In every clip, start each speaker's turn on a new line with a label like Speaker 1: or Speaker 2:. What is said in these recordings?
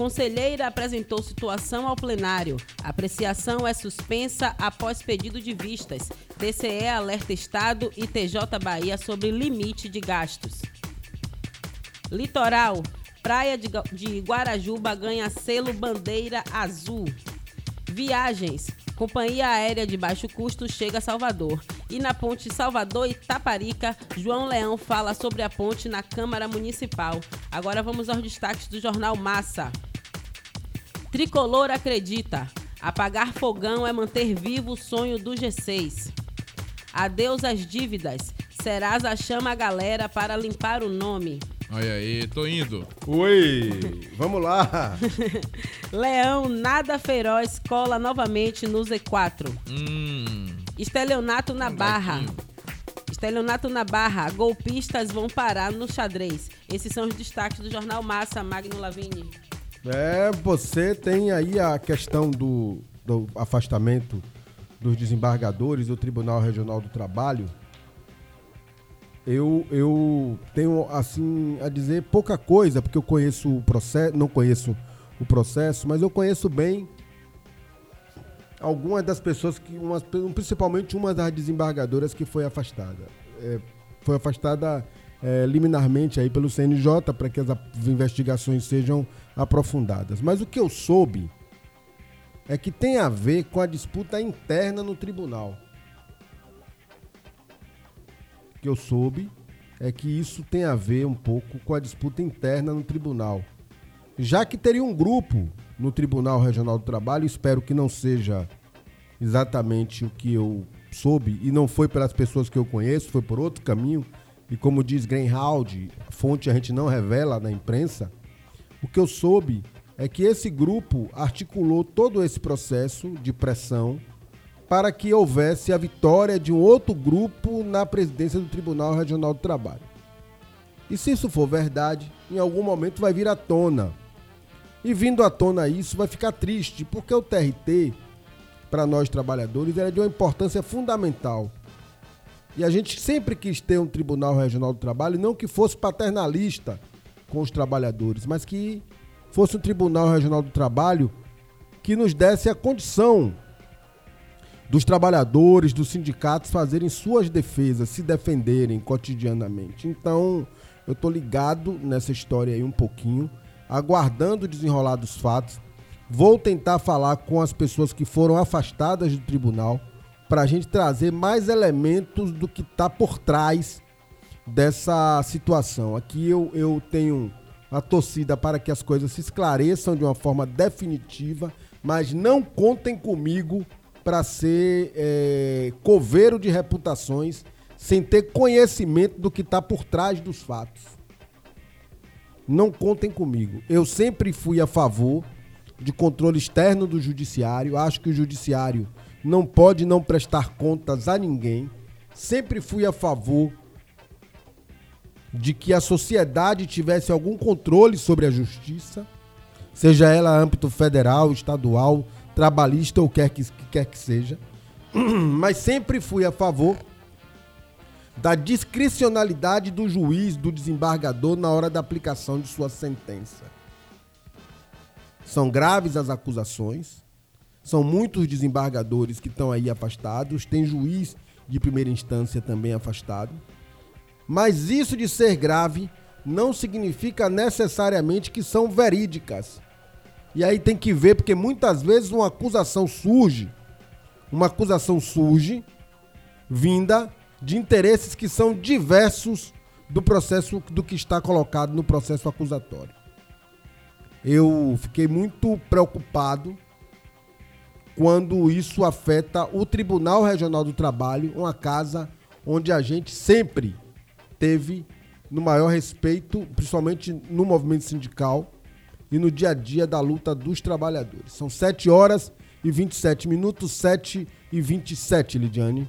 Speaker 1: Conselheira apresentou situação ao plenário. Apreciação é suspensa após pedido de vistas. TCE alerta Estado e TJ Bahia sobre limite de gastos. Litoral. Praia de, Guarajuba ganha selo bandeira azul. Viagens. Companhia aérea de baixo custo chega a Salvador. E na ponte Salvador e Taparica, João Leão fala sobre a ponte na Câmara Municipal. Agora vamos aos destaques do jornal Massa. Tricolor acredita. Apagar fogão é manter vivo o sonho do G6. Adeus às dívidas. Serasa chama a galera para limpar o nome.
Speaker 2: Olha aí, tô indo.
Speaker 3: Oi, vamos lá.
Speaker 1: Leão, nada feroz, cola novamente no Z4.
Speaker 2: Hum.
Speaker 1: Estelionato na
Speaker 2: Um
Speaker 1: barra.
Speaker 2: gatinho.
Speaker 1: Estelionato na barra. Golpistas vão parar no xadrez. Esses são os destaques do jornal Massa, Magno Lavini.
Speaker 3: É, você tem aí a questão do, do afastamento dos desembargadores do Tribunal Regional do Trabalho. Eu, eu tenho, assim, a dizer pouca coisa, porque eu conheço o processo, não conheço o processo, mas eu conheço bem algumas das pessoas que, umas, principalmente uma das desembargadoras que foi afastada. É, foi afastada é, liminarmente aí pelo CNJ para que as investigações sejam aprofundadas. Mas o que eu soube é que tem a ver com a disputa interna no tribunal. O que eu soube é que isso tem a ver um pouco com a disputa interna no tribunal. Já que teria um grupo no Tribunal Regional do Trabalho, espero que não seja exatamente o que eu soube, e não foi pelas pessoas que eu conheço, foi por outro caminho, e como diz Greenhalgh, fonte a gente não revela na imprensa, o que eu soube é que esse grupo articulou todo esse processo de pressão para que houvesse a vitória de um outro grupo na presidência do Tribunal Regional do Trabalho. E se isso for verdade, em algum momento vai vir à tona. E vindo à tona isso, vai ficar triste, porque o TRT, para nós trabalhadores, era de uma importância fundamental. E a gente sempre quis ter um Tribunal Regional do Trabalho, não que fosse paternalista com os trabalhadores, mas que fosse um Tribunal Regional do Trabalho que nos desse a condição dos trabalhadores, dos sindicatos fazerem suas defesas, se defenderem cotidianamente. Então, eu tô ligado nessa história aí um pouquinho, aguardando desenrolar dos fatos. Vou tentar falar com as pessoas que foram afastadas do tribunal para a gente trazer mais elementos do que está por trás dessa situação. Aqui eu, eu tenho a torcida para que as coisas se esclareçam de uma forma definitiva, mas não contem comigo para ser é, coveiro de reputações sem ter conhecimento do que está por trás dos fatos. Não contem comigo. Eu sempre fui a favor de controle externo do judiciário. Acho que o judiciário não pode não prestar contas a ninguém. Sempre fui a favor de que a sociedade tivesse algum controle sobre a justiça, seja ela âmbito federal, estadual, trabalhista ou quer que, que quer que seja. Mas sempre fui a favor da discricionalidade do juiz, do desembargador na hora da aplicação de sua sentença. São graves as acusações, são muitos desembargadores que estão aí afastados, tem juiz de primeira instância também afastado. Mas isso de ser grave não significa necessariamente que são verídicas. E aí tem que ver, porque muitas vezes uma acusação surge, uma acusação surge vinda de interesses que são diversos do processo do que está colocado no processo acusatório. Eu fiquei muito preocupado quando isso afeta o Tribunal Regional do Trabalho, uma casa onde a gente sempre teve no maior respeito, principalmente no movimento sindical e no dia a dia da luta dos trabalhadores. São 7 horas e 27 minutos, 7 e 27, Lidiane.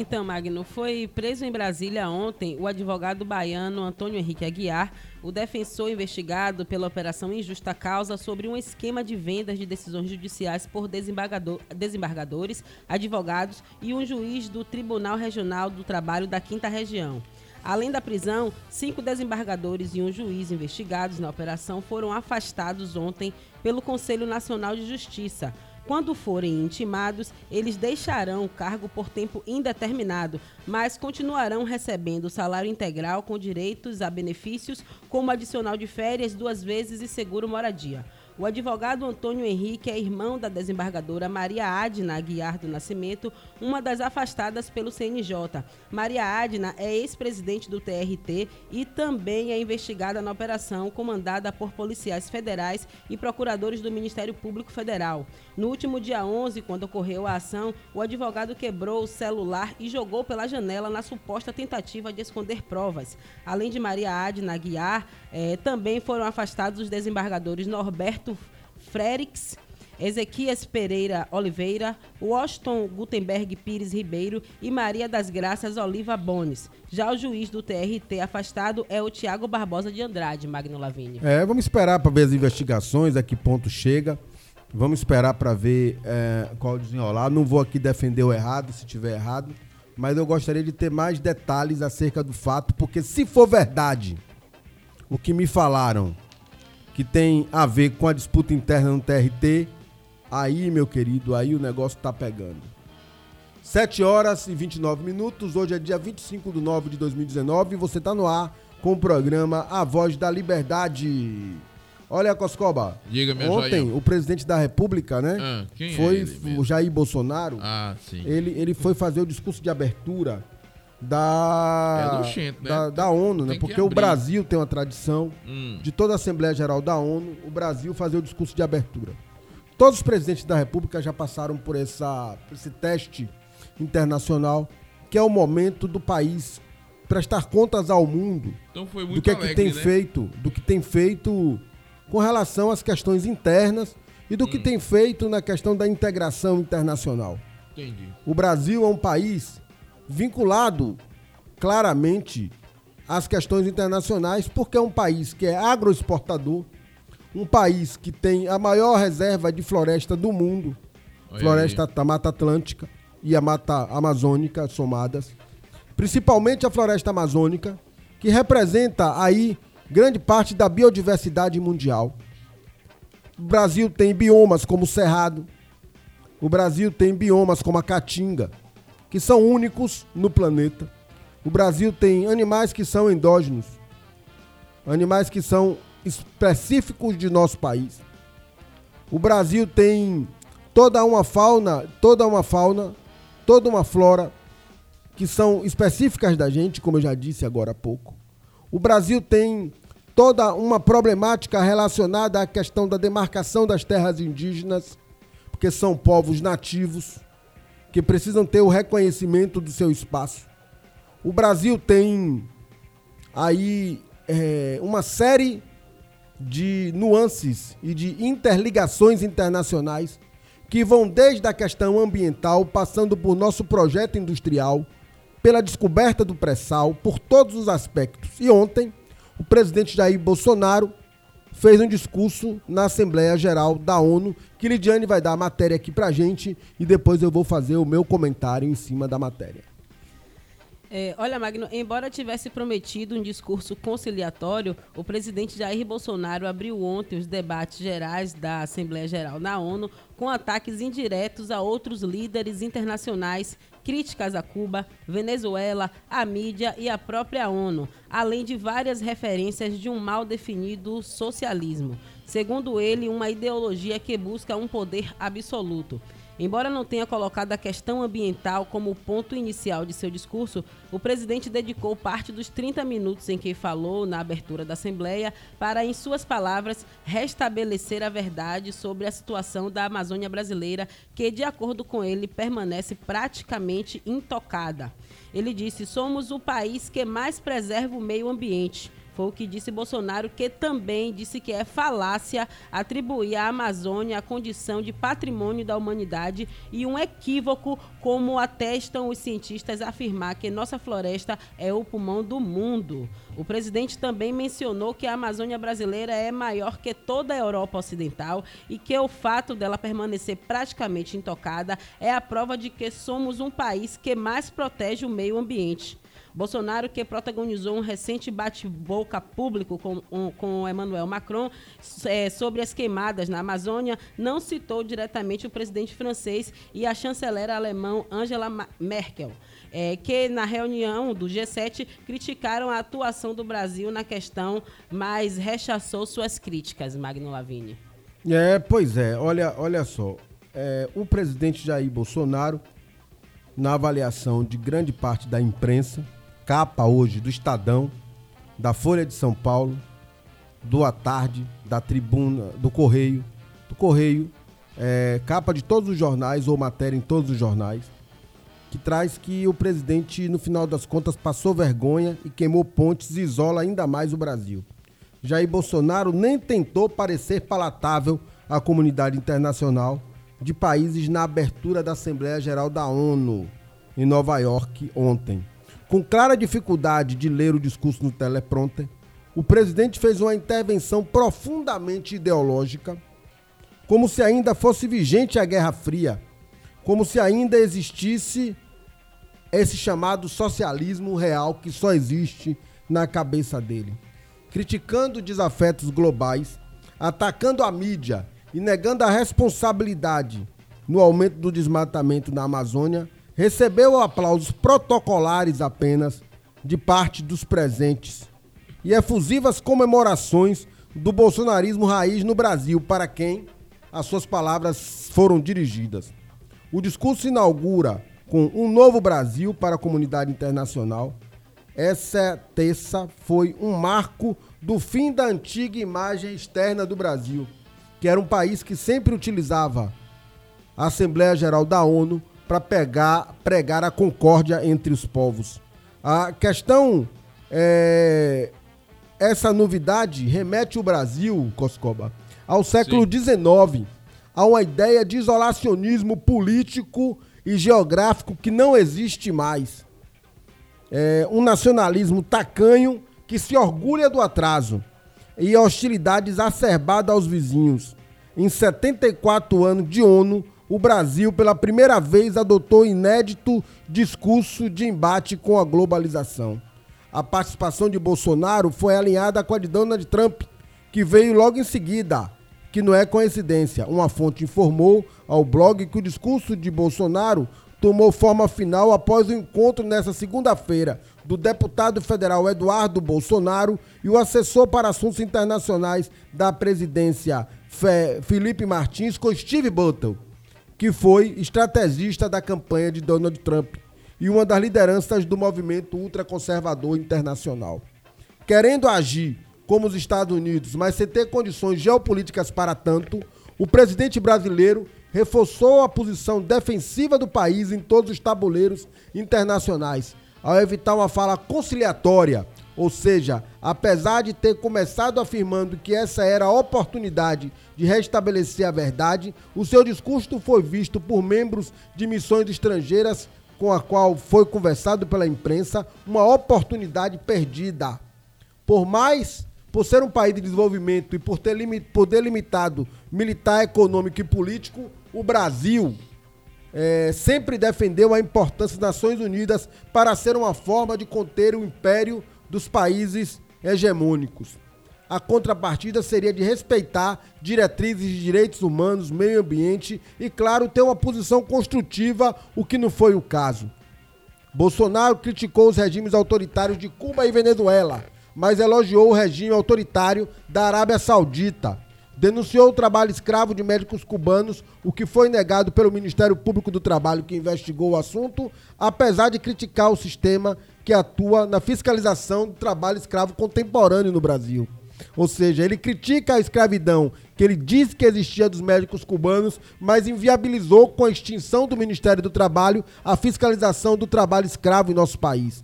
Speaker 1: Então, Magno, foi preso em Brasília ontem o advogado baiano Antônio Henrique Aguiar, o defensor investigado pela Operação Injusta Causa sobre um esquema de vendas de decisões judiciais por desembargador- desembargadores, advogados e um juiz do Tribunal Regional do Trabalho da Quinta Região. Além da prisão, cinco desembargadores e um juiz investigados na operação foram afastados ontem pelo Conselho Nacional de Justiça. Quando forem intimados, eles deixarão o cargo por tempo indeterminado, mas continuarão recebendo salário integral com direitos a benefícios, como adicional de férias duas vezes e seguro moradia. O advogado Antônio Henrique é irmão da desembargadora Maria Adna Aguiar do Nascimento, uma das afastadas pelo CNJ. Maria Adna é ex-presidente do TRT e também é investigada na operação comandada por policiais federais e procuradores do Ministério Público Federal. No último dia 11, quando ocorreu a ação, o advogado quebrou o celular e jogou pela janela na suposta tentativa de esconder provas. Além de Maria Adna Aguiar, eh, também foram afastados os desembargadores Norberto Frerix, Ezequias Pereira Oliveira, Washington Gutenberg Pires Ribeiro e Maria das Graças Oliva Bones. Já o juiz do TRT afastado é o Tiago Barbosa de Andrade, Magno Lavínia.
Speaker 3: É, vamos esperar para ver as investigações, a que ponto chega. Vamos esperar para ver é, qual desenrolar. Não vou aqui defender o errado, se tiver errado, mas eu gostaria de ter mais detalhes acerca do fato, porque se for verdade o que me falaram que tem a ver com a disputa interna no TRT, aí, meu querido, aí o negócio tá pegando. 7 horas e 29 minutos, hoje é dia 25 de nove de 2019 e você tá no ar com o programa A Voz da Liberdade. Olha, Coscoba.
Speaker 2: Diga,
Speaker 3: Ontem,
Speaker 2: joia.
Speaker 3: o presidente da República, né?
Speaker 2: Ah, quem é
Speaker 3: foi
Speaker 2: mesmo?
Speaker 3: o Jair Bolsonaro.
Speaker 2: Ah, sim.
Speaker 3: Ele, ele foi fazer o discurso de abertura da,
Speaker 2: É né?
Speaker 3: da, da ONU, né?
Speaker 2: Tem
Speaker 3: Porque o. Brasil tem uma tradição
Speaker 2: Hum.
Speaker 3: de toda a Assembleia Geral da ONU, o Brasil fazer o discurso de abertura. Todos os presidentes da República já passaram por essa, por esse teste internacional, que é o momento do país prestar contas ao mundo
Speaker 2: Então foi
Speaker 3: do
Speaker 2: muito
Speaker 3: que é
Speaker 2: alegre,
Speaker 3: que tem
Speaker 2: né?
Speaker 3: feito, do que tem feito com relação às questões internas e do
Speaker 2: Hum.
Speaker 3: que tem feito na questão da integração internacional.
Speaker 2: Entendi.
Speaker 3: O Brasil é um país vinculado claramente às questões internacionais, porque é um país que é agroexportador, um país que tem a maior reserva de floresta do mundo,
Speaker 2: Olha
Speaker 3: floresta
Speaker 2: aí.
Speaker 3: da Mata Atlântica e a Mata Amazônica somadas, principalmente a floresta amazônica, que representa aí grande parte da biodiversidade mundial. O Brasil tem biomas como o Cerrado, o Brasil tem biomas como a Caatinga, que são únicos no planeta. O Brasil tem animais que são endógenos, animais que são específicos de nosso país. O Brasil tem toda uma fauna, toda uma fauna, toda uma flora que são específicas da gente, como eu já disse agora há pouco. O Brasil tem toda uma problemática relacionada à questão da demarcação das terras indígenas, porque são povos nativos que precisam ter o reconhecimento do seu espaço. O Brasil tem aí é, uma série de nuances e de interligações internacionais que vão desde a questão ambiental, passando por nosso projeto industrial, pela descoberta do pré-sal, por todos os aspectos. E ontem, o presidente Jair Bolsonaro fez um discurso na Assembleia Geral da ONU, que Lidiane vai dar a matéria aqui pra gente e depois eu vou fazer o meu comentário em cima da matéria.
Speaker 1: É, olha, Magno, embora tivesse prometido um discurso conciliatório, o presidente Jair Bolsonaro abriu ontem os debates gerais da Assembleia Geral na ONU com ataques indiretos a outros líderes internacionais, críticas a Cuba, Venezuela, a mídia e a própria ONU, além de várias referências de um mal definido socialismo. Segundo ele, uma ideologia que busca um poder absoluto. Embora não tenha colocado a questão ambiental como ponto inicial de seu discurso, o presidente dedicou parte dos 30 minutos em que falou na abertura da Assembleia para, em suas palavras, restabelecer a verdade sobre a situação da Amazônia brasileira, que, de acordo com ele, permanece praticamente intocada. Ele disse: somos o país que mais preserva o meio ambiente. Foi o que disse Bolsonaro, que também disse que é falácia atribuir à Amazônia a condição de patrimônio da humanidade e um equívoco, como atestam os cientistas, afirmar que nossa floresta é o pulmão do mundo. O presidente também mencionou que a Amazônia brasileira é maior que toda a Europa Ocidental e que o fato dela permanecer praticamente intocada é a prova de que somos um país que mais protege o meio ambiente. Bolsonaro, que protagonizou um recente bate-boca público com, um, com Emmanuel Macron é, sobre as queimadas na Amazônia, não citou diretamente o presidente francês e a chanceler alemão Angela Merkel. É, que na reunião do G7 criticaram a atuação do Brasil na questão, mas rechaçou suas críticas, Magno Lavini.
Speaker 3: É, pois é, olha, olha só. É, o presidente Jair Bolsonaro, na avaliação de grande parte da imprensa, capa hoje do Estadão, da Folha de São Paulo, do A Tarde, da Tribuna, do Correio, do Correio, é, capa de todos os jornais ou matéria em todos os jornais, que traz que o presidente, no final das contas, passou vergonha e queimou pontes e isola ainda mais o Brasil. Jair Bolsonaro nem tentou parecer palatável à comunidade internacional de países na abertura da Assembleia Geral da ONU em Nova York ontem. Com clara dificuldade de ler o discurso no teleprompter, o presidente fez uma intervenção profundamente ideológica, como se ainda fosse vigente a Guerra Fria, como se ainda existisse esse chamado socialismo real que só existe na cabeça dele criticando desafetos globais, atacando a mídia e negando a responsabilidade no aumento do desmatamento na Amazônia, recebeu aplausos protocolares apenas de parte dos presentes e efusivas comemorações do bolsonarismo raiz no Brasil, para quem as suas palavras foram dirigidas. O discurso inaugura com um novo Brasil para a comunidade internacional essa terça foi um marco do fim da antiga imagem externa do Brasil, que era um país que sempre utilizava a Assembleia Geral da ONU para pegar, pregar a concórdia entre os povos. A questão é, essa novidade remete o Brasil, Coscoba, ao século XIX, a uma ideia de isolacionismo político e geográfico que não existe mais é, um nacionalismo tacanho que se orgulha do atraso e hostilidade exacerbada aos vizinhos. Em 74 anos de ONU, o Brasil pela primeira vez adotou inédito discurso de embate com a globalização. A participação de Bolsonaro foi alinhada com a de Donald Trump, que veio logo em seguida, que não é coincidência. Uma fonte informou ao blog que o discurso de Bolsonaro tomou forma final após o encontro nesta segunda-feira do deputado federal Eduardo Bolsonaro e o assessor para assuntos internacionais da presidência Felipe Martins com Steve Buttle, que foi estrategista da campanha de Donald Trump e uma das lideranças do movimento ultraconservador internacional. Querendo agir como os Estados Unidos, mas sem ter condições geopolíticas para tanto, o presidente brasileiro reforçou a posição defensiva do país em todos os tabuleiros internacionais, ao evitar uma fala conciliatória, ou seja, apesar de ter começado afirmando que essa era a oportunidade de restabelecer a verdade, o seu discurso foi visto por membros de missões estrangeiras com a qual foi conversado pela imprensa, uma oportunidade perdida. Por mais por ser um país de desenvolvimento e por ter por delimitado militar, econômico e político, o Brasil é, sempre defendeu a importância das Nações Unidas para ser uma forma de conter o império dos países hegemônicos. A contrapartida seria de respeitar diretrizes de direitos humanos, meio ambiente e, claro, ter uma posição construtiva, o que não foi o caso. Bolsonaro criticou os regimes autoritários de Cuba e Venezuela, mas elogiou o regime autoritário da Arábia Saudita denunciou o trabalho escravo de médicos cubanos, o que foi negado pelo Ministério Público do Trabalho, que investigou o assunto, apesar de criticar o sistema que atua na fiscalização do trabalho escravo contemporâneo no Brasil. Ou seja, ele critica a escravidão que ele diz que existia dos médicos cubanos, mas inviabilizou com a extinção do Ministério do Trabalho a fiscalização do trabalho escravo em nosso país.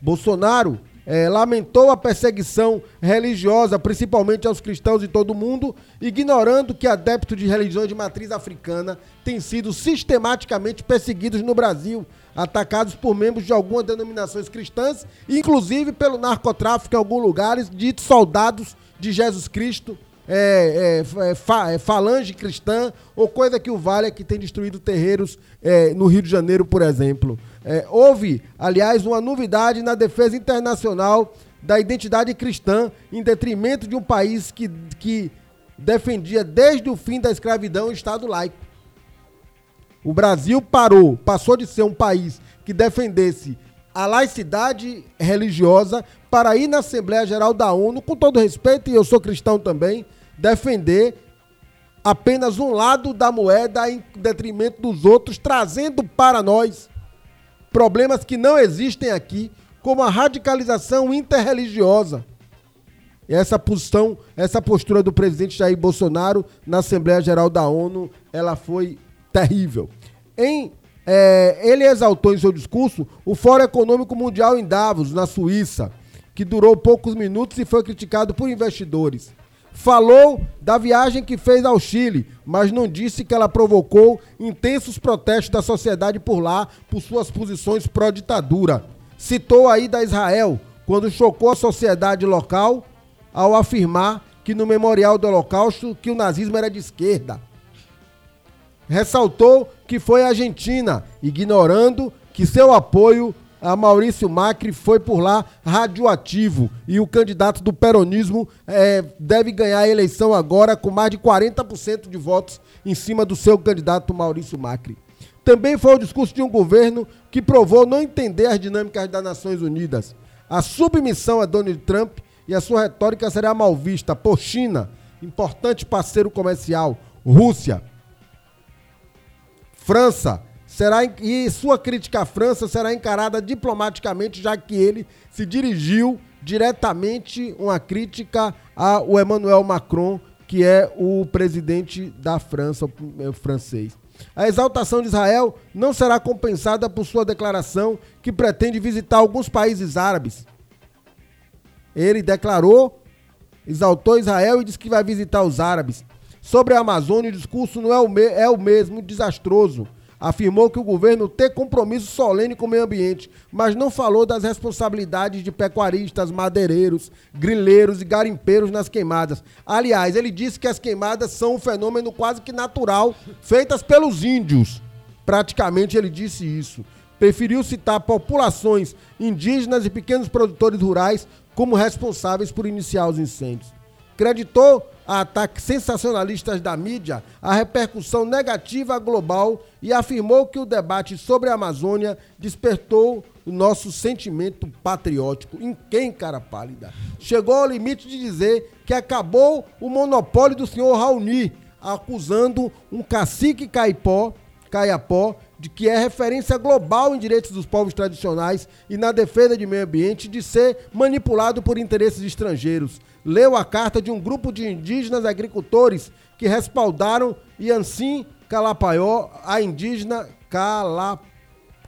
Speaker 3: Bolsonaro é, lamentou a perseguição religiosa, principalmente aos cristãos de todo o mundo, ignorando que adeptos de religiões de matriz africana têm sido sistematicamente perseguidos no Brasil, atacados por membros de algumas denominações cristãs, inclusive pelo narcotráfico em alguns lugares, ditos soldados de Jesus Cristo, é, é, é, fa, é, falange cristã ou coisa que o valha que tem destruído terreiros é, no Rio de Janeiro, por exemplo. É, houve, aliás, uma novidade na defesa internacional da identidade cristã em detrimento de um país que, que defendia desde o fim da escravidão o Estado laico. O Brasil parou, passou de ser um país que defendesse a laicidade religiosa para ir na Assembleia Geral da ONU, com todo respeito, e eu sou cristão também, defender apenas um lado da moeda em detrimento dos outros, trazendo para nós problemas que não existem aqui, como a radicalização interreligiosa. Essa posição, essa postura do presidente Jair Bolsonaro na Assembleia Geral da ONU, ela foi terrível. Em é, ele exaltou em seu discurso o Fórum Econômico Mundial em Davos, na Suíça, que durou poucos minutos e foi criticado por investidores. Falou da viagem que fez ao Chile, mas não disse que ela provocou intensos protestos da sociedade por lá por suas posições pró-ditadura. Citou aí da Israel, quando chocou a sociedade local ao afirmar que no memorial do Holocausto que o nazismo era de esquerda. Ressaltou que foi a Argentina, ignorando que seu apoio a Maurício Macri foi por lá radioativo e o candidato do peronismo é, deve ganhar a eleição agora com mais de 40% de votos em cima do seu candidato Maurício Macri. Também foi o discurso de um governo que provou não entender as dinâmicas das Nações Unidas. A submissão a Donald Trump e a sua retórica será mal vista por China, importante parceiro comercial, Rússia, França, será e sua crítica à França será encarada diplomaticamente, já que ele se dirigiu diretamente uma crítica ao Emmanuel Macron, que é o presidente da França, o francês. A exaltação de Israel não será compensada por sua declaração que pretende visitar alguns países árabes. Ele declarou, exaltou Israel e disse que vai visitar os árabes. Sobre a Amazônia, o discurso não é o, é o mesmo desastroso afirmou que o governo tem compromisso solene com o meio ambiente, mas não falou das responsabilidades de pecuaristas, madeireiros, grileiros e garimpeiros nas queimadas. Aliás, ele disse que as queimadas são um fenômeno quase que natural, feitas pelos índios. Praticamente ele disse isso. Preferiu citar populações indígenas e pequenos produtores rurais como responsáveis por iniciar os incêndios. Creditou a ataques sensacionalistas da mídia a repercussão negativa global e afirmou que o debate sobre a Amazônia despertou o nosso sentimento patriótico. Em quem, cara pálida? Chegou ao limite de dizer que acabou o monopólio do senhor Raoni, acusando um cacique caipó, caiapó de que é referência global em direitos dos povos tradicionais e na defesa de meio ambiente de ser manipulado por interesses estrangeiros. Leu a carta de um grupo de indígenas agricultores que respaldaram Iancim Calapaió, a indígena Cala,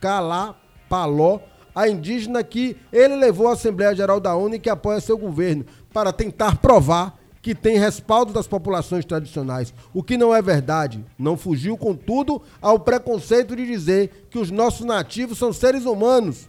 Speaker 3: Calapaló, a indígena que ele levou à Assembleia Geral da ONU e que apoia seu governo, para tentar provar que tem respaldo das populações tradicionais, o que não é verdade. Não fugiu, contudo, ao preconceito de dizer que os nossos nativos são seres humanos,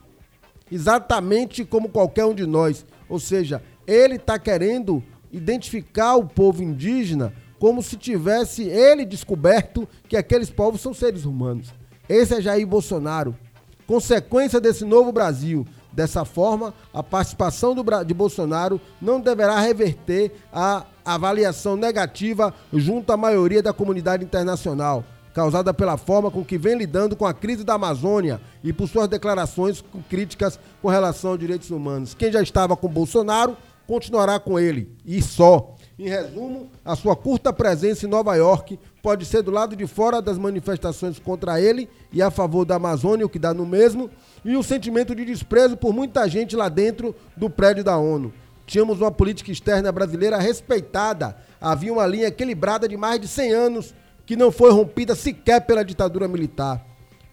Speaker 3: exatamente como qualquer um de nós. Ou seja, ele está querendo identificar o povo indígena como se tivesse ele descoberto que aqueles povos são seres humanos. Esse é Jair Bolsonaro. Consequência desse novo Brasil. Dessa forma, a participação do, de Bolsonaro não deverá reverter a avaliação negativa junto à maioria da comunidade internacional, causada pela forma com que vem lidando com a crise da Amazônia e por suas declarações críticas com relação aos direitos humanos. Quem já estava com Bolsonaro continuará com ele, e só. Em resumo, a sua curta presença em Nova York pode ser do lado de fora das manifestações contra ele e a favor da Amazônia, o que dá no mesmo, e um sentimento de desprezo por muita gente lá dentro do prédio da ONU. Tínhamos uma política externa brasileira respeitada, havia uma linha equilibrada de mais de 100 anos que não foi rompida sequer pela ditadura militar.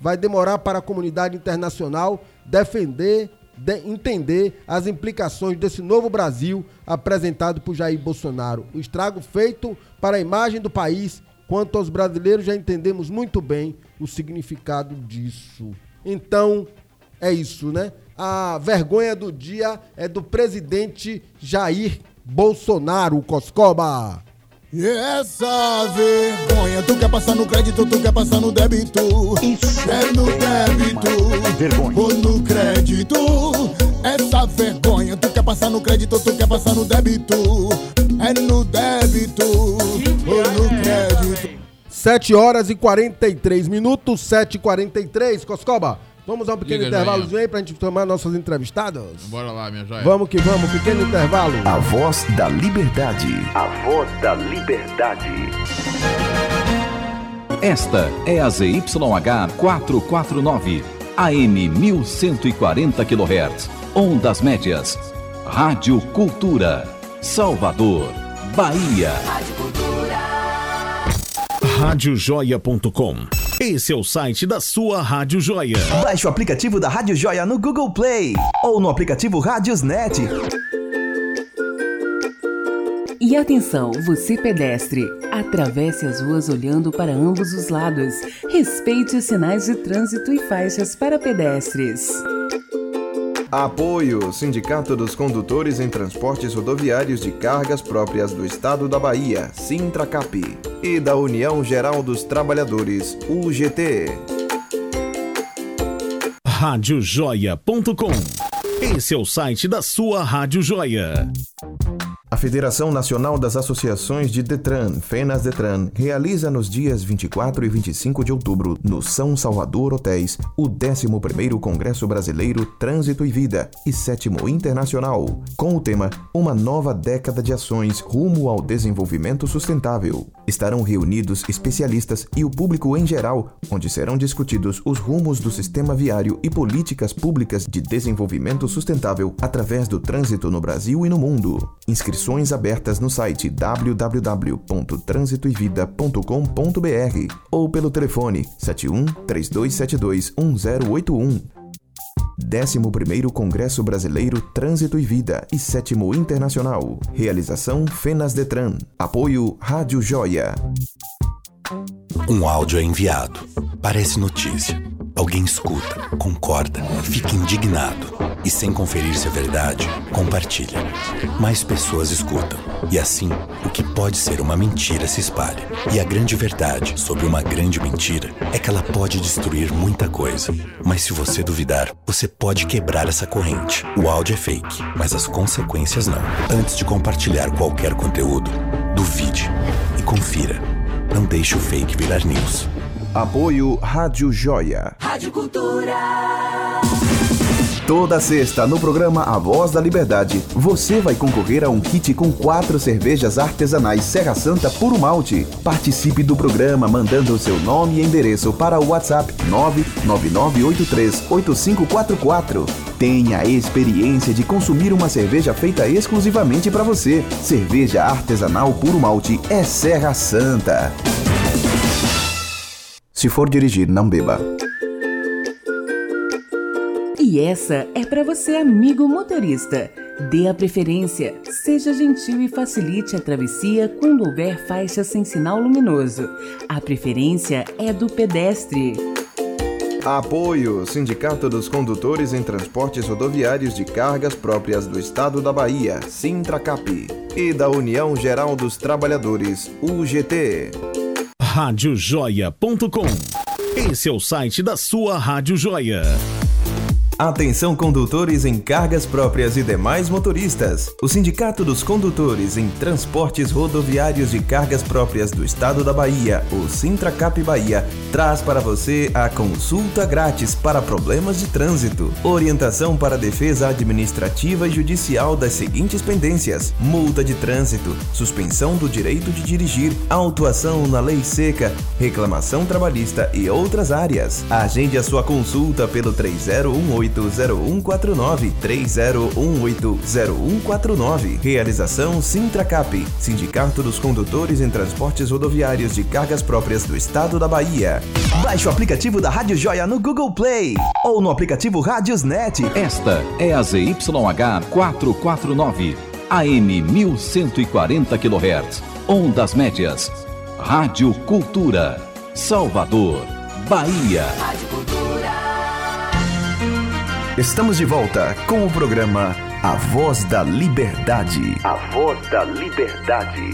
Speaker 3: Vai demorar para a comunidade internacional defender de entender as implicações desse novo Brasil apresentado por Jair Bolsonaro. O estrago feito para a imagem do país, quanto aos brasileiros já entendemos muito bem o significado disso. Então, é isso, né? A vergonha do dia é do presidente Jair Bolsonaro, Coscoba.
Speaker 4: E essa vergonha, tu quer passar no crédito, tu quer passar no débito.
Speaker 5: Isso
Speaker 4: É no débito
Speaker 5: vergonha.
Speaker 4: ou no crédito. Essa vergonha, tu quer passar no crédito, tu quer passar no débito. É no débito ou no crédito.
Speaker 3: 7 horas e 43 minutos, 7 e 43 Coscoba, vamos a um pequeno
Speaker 2: Diga,
Speaker 3: intervalozinho aí pra gente tomar nossas entrevistadas?
Speaker 2: Bora lá, minha joia.
Speaker 3: Vamos que vamos, pequeno intervalo.
Speaker 6: A voz da liberdade.
Speaker 5: A voz da liberdade.
Speaker 7: Esta é a ZYH 449, AM 1140 kHz, ondas médias. Rádio Cultura, Salvador, Bahia.
Speaker 8: Radiojoia.com. Esse é o site da sua Rádio Joia.
Speaker 6: Baixe o aplicativo da Rádio Joia no Google Play ou no aplicativo Rádiosnet.
Speaker 9: E atenção, você pedestre, atravesse as ruas olhando para ambos os lados. Respeite os sinais de trânsito e faixas para pedestres.
Speaker 10: Apoio Sindicato dos Condutores em Transportes Rodoviários de Cargas Próprias do Estado da Bahia, Sintracap, e da União Geral dos Trabalhadores, UGT.
Speaker 8: Radiojoia.com. Esse é o site da sua Rádio Joia.
Speaker 10: A Federação Nacional das Associações de Detran, FENAS Detran, realiza nos dias 24 e 25 de outubro, no São Salvador Hotéis, o 11º Congresso Brasileiro Trânsito e Vida e 7º Internacional, com o tema Uma Nova Década de Ações rumo ao Desenvolvimento Sustentável. Estarão reunidos especialistas e o público em geral, onde serão discutidos os rumos do sistema viário e políticas públicas de desenvolvimento sustentável através do trânsito no Brasil e no mundo. Inscrições abertas no site www.transitoevida.com.br ou pelo telefone 71 3272 1081. 11º Congresso Brasileiro Trânsito e Vida e 7 Internacional. Realização Fenas Detran. Apoio Rádio Joia.
Speaker 11: Um áudio é enviado. Parece notícia. Alguém escuta, concorda, fica indignado e, sem conferir se é verdade, compartilha. Mais pessoas escutam e, assim, o que pode ser uma mentira se espalha. E a grande verdade sobre uma grande mentira é que ela pode destruir muita coisa. Mas se você duvidar, você pode quebrar essa corrente. O áudio é fake, mas as consequências não. Antes de compartilhar qualquer conteúdo, duvide e confira. Não deixe o fake virar news.
Speaker 10: Apoio Rádio Joia.
Speaker 12: Rádio Cultura.
Speaker 10: Toda sexta, no programa A Voz da Liberdade, você vai concorrer a um kit com quatro cervejas artesanais Serra Santa Puro Malte. Participe do programa mandando o seu nome e endereço para o WhatsApp 999838544. Tenha a experiência de consumir uma cerveja feita exclusivamente para você. Cerveja artesanal Puro Malte é Serra Santa. Se for dirigir, não beba.
Speaker 9: E essa é para você, amigo motorista. Dê a preferência, seja gentil e facilite a travessia quando houver faixa sem sinal luminoso. A preferência é do pedestre.
Speaker 10: Apoio Sindicato dos Condutores em Transportes Rodoviários de Cargas Próprias do Estado da Bahia, Sintracap, e da União Geral dos Trabalhadores, UGT.
Speaker 8: Radiojoia.com. Esse é o site da sua Rádio Joia.
Speaker 10: Atenção condutores em cargas próprias e demais motoristas. O Sindicato dos Condutores em Transportes Rodoviários de Cargas Próprias do Estado da Bahia, o Sintracap Bahia, traz para você a consulta grátis para problemas de trânsito, orientação para defesa administrativa e judicial das seguintes pendências: multa de trânsito, suspensão do direito de dirigir, autuação na lei seca, reclamação trabalhista e outras áreas. Agende a sua consulta pelo 3018 30180149 30180149. Realização Sintracap, Sindicato dos Condutores em Transportes Rodoviários de Cargas Próprias do Estado da Bahia.
Speaker 6: Baixe o aplicativo da Rádio Joia no Google Play ou no aplicativo Rádiosnet.
Speaker 7: Esta é a ZYH 449, AM 1140 kHz, ondas médias. Rádio Cultura, Salvador, Bahia.
Speaker 12: Rádio Cultura.
Speaker 10: Estamos de volta com o programa A Voz da Liberdade.
Speaker 5: A voz da liberdade.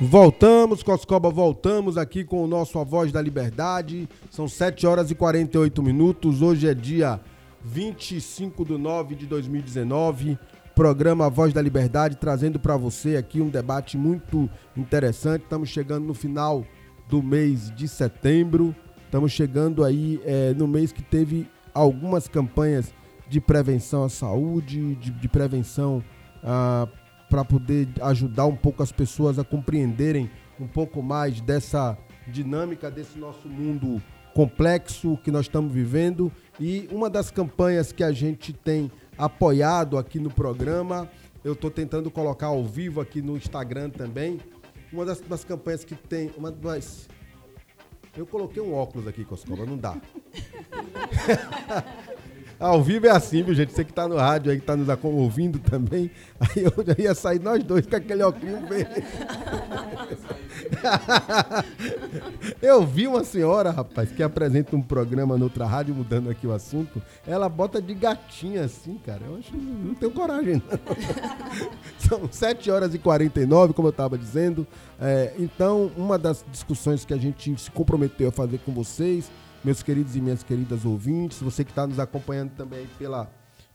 Speaker 3: Voltamos, Coscoba, voltamos aqui com o nosso A Voz da Liberdade. São 7 horas e 48 minutos. Hoje é dia 25 de 9 de 2019. Programa A Voz da Liberdade trazendo para você aqui um debate muito interessante. Estamos chegando no final do mês de setembro. Estamos chegando aí é, no mês que teve algumas campanhas de prevenção à saúde, de, de prevenção ah, para poder ajudar um pouco as pessoas a compreenderem um pouco mais dessa dinâmica desse nosso mundo complexo que nós estamos vivendo. E uma das campanhas que a gente tem apoiado aqui no programa, eu estou tentando colocar ao vivo aqui no Instagram também. Uma das, das campanhas que tem. Uma das. Eu coloquei um óculos aqui, Coscoba, não dá. Ao vivo é assim, viu, gente? Você que tá no rádio aí, que tá nos ouvindo também. Aí eu já ia sair nós dois com aquele óculos verde. Eu vi uma senhora, rapaz, que apresenta um programa noutra rádio, mudando aqui o assunto. Ela bota de gatinha assim, cara. Eu acho não tenho coragem, não. São 7 horas e 49, como eu estava dizendo. É, então, uma das discussões que a gente se comprometeu a fazer com vocês meus queridos e minhas queridas ouvintes, você que está nos acompanhando também pela,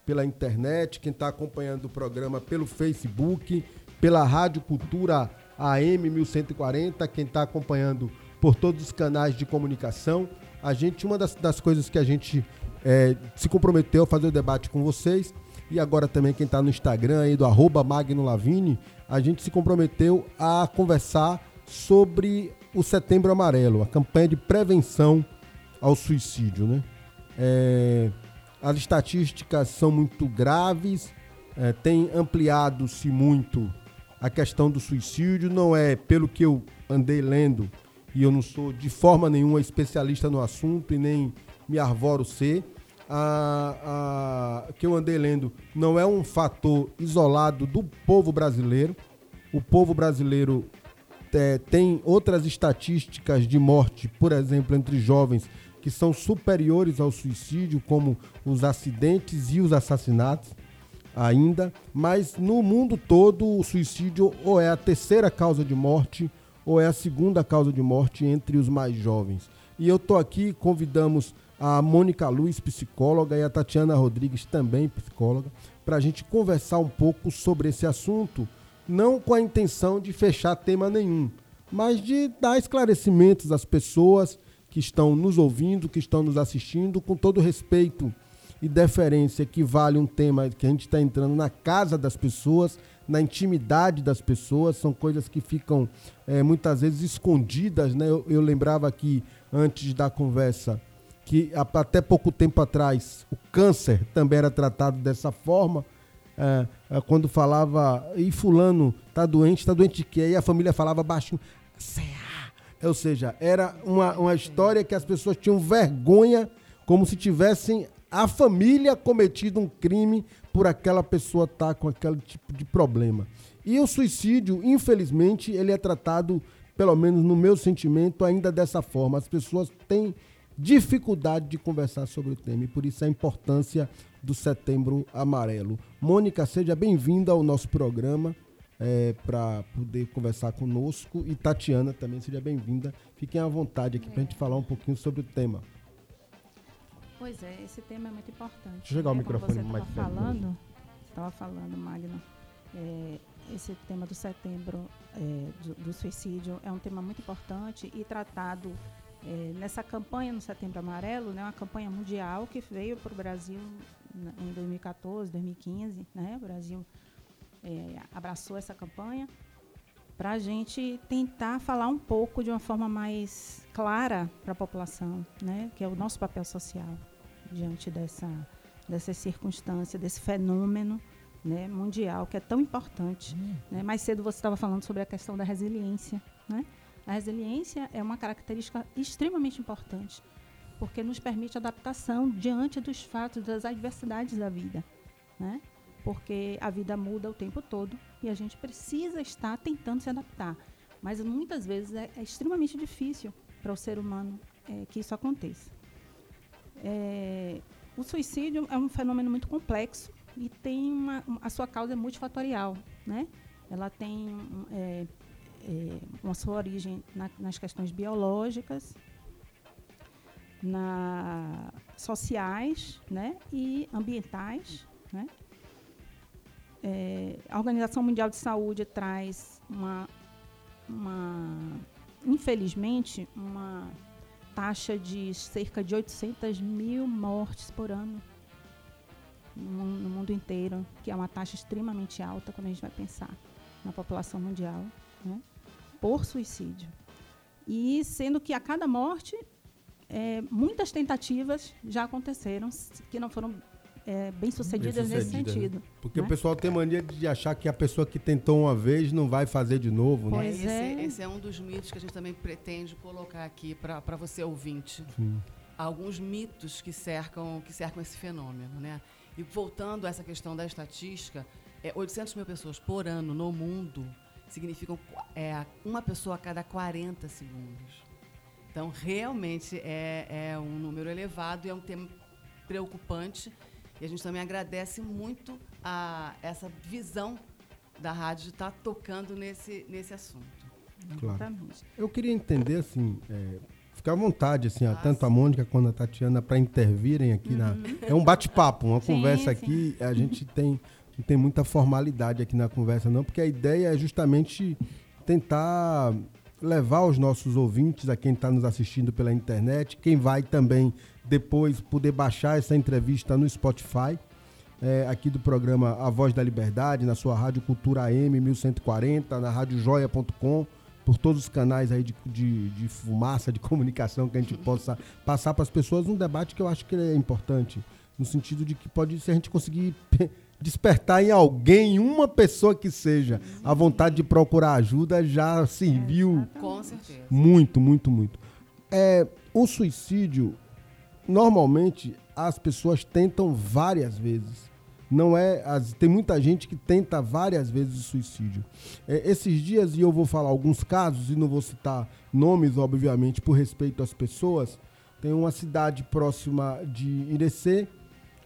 Speaker 3: pela internet, quem está acompanhando o programa pelo Facebook, pela Rádio Cultura AM 1140, quem está acompanhando por todos os canais de comunicação. A gente, uma das, das coisas que a gente é, se comprometeu a fazer o debate com vocês, e agora também quem está no Instagram aí do arroba Magno Lavini, a gente se comprometeu a conversar sobre o Setembro Amarelo, a campanha de prevenção ao suicídio, né? É, as estatísticas são muito graves, é, tem ampliado-se muito a questão do suicídio, não é pelo que eu andei lendo, e eu não sou de forma nenhuma especialista no assunto e nem me arvoro ser, a, a, que eu andei lendo não é um fator isolado do povo brasileiro. O povo brasileiro é, tem outras estatísticas de morte, por exemplo, entre jovens que são superiores ao suicídio, como os acidentes e os assassinatos ainda, mas no mundo todo o suicídio ou é a terceira causa de morte ou é a segunda causa de morte entre os mais jovens. E eu tô aqui, convidamos a Mônica Luiz, psicóloga, e a Tatiana Rodrigues, também psicóloga, para a gente conversar um pouco sobre esse assunto, não com a intenção de fechar tema nenhum, mas de dar esclarecimentos às pessoas que estão nos ouvindo, que estão nos assistindo, com todo respeito e deferência que vale um tema que a gente está entrando na casa das pessoas, na intimidade das pessoas, são coisas que ficam é, muitas vezes escondidas. Né? Eu, eu lembrava aqui, antes da conversa, que até pouco tempo atrás o câncer também era tratado dessa forma. É, é, quando falava, e fulano tá doente, tá doente de quê? E a família falava baixinho, ou seja, era uma, uma história que as pessoas tinham vergonha, como se tivessem a família cometido um crime por aquela pessoa estar tá com aquele tipo de problema. E o suicídio, infelizmente, ele é tratado, pelo menos no meu sentimento, ainda dessa forma. As pessoas têm dificuldade de conversar sobre o tema e por isso a importância do Setembro Amarelo. Mônica, seja bem-vinda ao nosso programa é, para poder conversar conosco. E Tatiana também seja bem-vinda. Fiquem à vontade aqui é. para a gente falar um pouquinho sobre o tema.
Speaker 13: Pois é, esse tema é muito importante.
Speaker 3: Deixa eu jogar o né? microfone
Speaker 13: você
Speaker 3: mais
Speaker 13: perto. Falando, estava falando, Magno, é, esse tema do setembro é, do, do, suicídio é um tema muito importante e tratado é, nessa campanha no Setembro Amarelo, né, uma campanha mundial que veio para o Brasil em 2014, 2015, né, o Brasil é, abraçou essa campanha para a gente tentar falar um pouco de uma forma mais clara para a população, né, que é o nosso papel social diante dessa dessa circunstância, desse fenômeno né, mundial que é tão importante. Uhum. Né? Mais cedo você estava falando sobre a questão da resiliência. Né? A resiliência é uma característica extremamente importante, porque nos permite adaptação diante dos fatos, das adversidades da vida. Né? Porque a vida muda o tempo todo e a gente precisa estar tentando se adaptar. Mas muitas vezes é, é extremamente difícil para o ser humano é, que isso aconteça. É, o suicídio é um fenômeno muito complexo e tem uma, a sua causa é multifatorial, né? ela tem é, é, uma sua origem na, nas questões biológicas, na sociais, né, e ambientais, né. É, a Organização Mundial de Saúde traz uma, uma infelizmente, uma taxa de cerca de 800 mil mortes por ano no, no mundo inteiro, que é uma taxa extremamente alta quando a gente vai pensar na população mundial, né, por suicídio. E sendo que a cada morte, é, muitas tentativas já aconteceram que não foram é, bem sucedidas
Speaker 3: Bem
Speaker 13: nesse
Speaker 3: sucedida, né?
Speaker 13: sentido.
Speaker 3: Porque
Speaker 13: né?
Speaker 3: o pessoal tem mania de achar que a pessoa que tentou uma vez não vai fazer de novo, né?
Speaker 14: É, esse, esse é um dos mitos que a gente também pretende colocar aqui para você ouvinte.
Speaker 3: Sim.
Speaker 14: Alguns mitos que cercam, que cercam esse fenômeno, né? E voltando a essa questão da estatística, é, 800 mil pessoas por ano no mundo significam é, uma pessoa a cada 40 segundos. Então, realmente é, é um número elevado e é um tema preocupante. E a gente também agradece muito a essa visão da rádio de estar tocando nesse, nesse assunto.
Speaker 3: Claro.
Speaker 13: Exatamente.
Speaker 3: Eu queria entender, assim, é, ficar à vontade, assim, ó, tanto a Mônica quanto a Tatiana, para intervirem aqui na. É um bate-papo, uma
Speaker 13: Sim,
Speaker 3: conversa
Speaker 13: sim.
Speaker 3: aqui. A gente tem, não tem muita formalidade aqui na conversa, não, porque a ideia é justamente tentar levar os nossos ouvintes, a quem está nos assistindo pela internet, quem vai também depois poder baixar essa entrevista no Spotify. é, aqui do programa A Voz da Liberdade, na sua Rádio Cultura AM 1140, na radiojoia.com, por todos os canais aí de, de, de fumaça, de comunicação que a gente possa passar para as pessoas um debate que eu acho que é importante, no sentido de que pode, se a gente conseguir despertar em alguém, uma pessoa que seja, a vontade de procurar ajuda já serviu
Speaker 14: Com certeza.
Speaker 3: muito, muito, muito. É, o suicídio, normalmente, as pessoas tentam várias vezes. Não é. As, tem muita gente que tenta várias vezes o suicídio. É, esses dias, e eu vou falar alguns casos, e não vou citar nomes, obviamente, por respeito às pessoas. Tem uma cidade próxima de Irecê,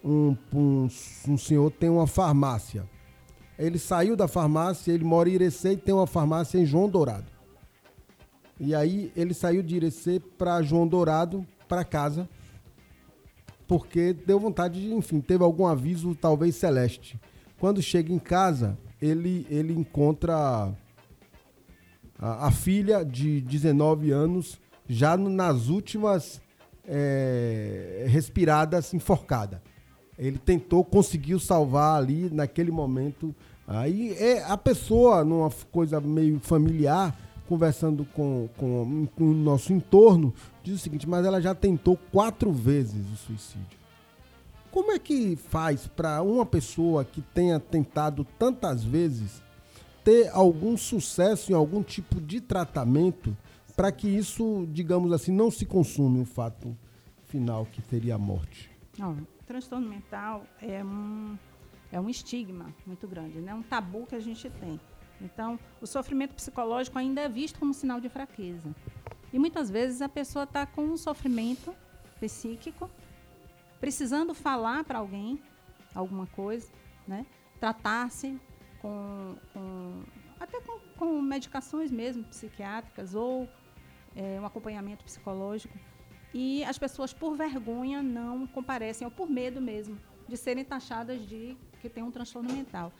Speaker 3: um, um, um senhor tem uma farmácia. Ele saiu da farmácia, ele mora em Irecê e tem uma farmácia em João Dourado. E aí ele saiu de Irecê para João Dourado, para casa, porque deu vontade de, enfim, teve algum aviso, talvez celeste. Quando chega em casa, ele, ele encontra a, a filha de 19 anos já no- nas últimas é, respiradas enforcada. Ele tentou, conseguiu salvar ali naquele momento. Aí é a pessoa, numa coisa meio familiar, conversando com, com, com o nosso entorno, diz o seguinte: mas ela já tentou quatro vezes o suicídio. Como é que faz para uma pessoa que tenha tentado tantas vezes ter algum sucesso em algum tipo de tratamento para que isso, digamos assim, não se consume o fato final que seria a morte?
Speaker 13: Ó, transtorno mental é um, é um estigma muito grande, né? um tabu que a gente tem. Então, o sofrimento psicológico ainda é visto como sinal de fraqueza. E muitas vezes a pessoa está com um sofrimento psíquico, precisando falar para alguém alguma coisa, né? tratar-se com, com- até com, com medicações mesmo psiquiátricas ou é, um acompanhamento psicológico. E as pessoas, por vergonha, não comparecem, ou por medo mesmo, de serem taxadas de que tem um transtorno mental.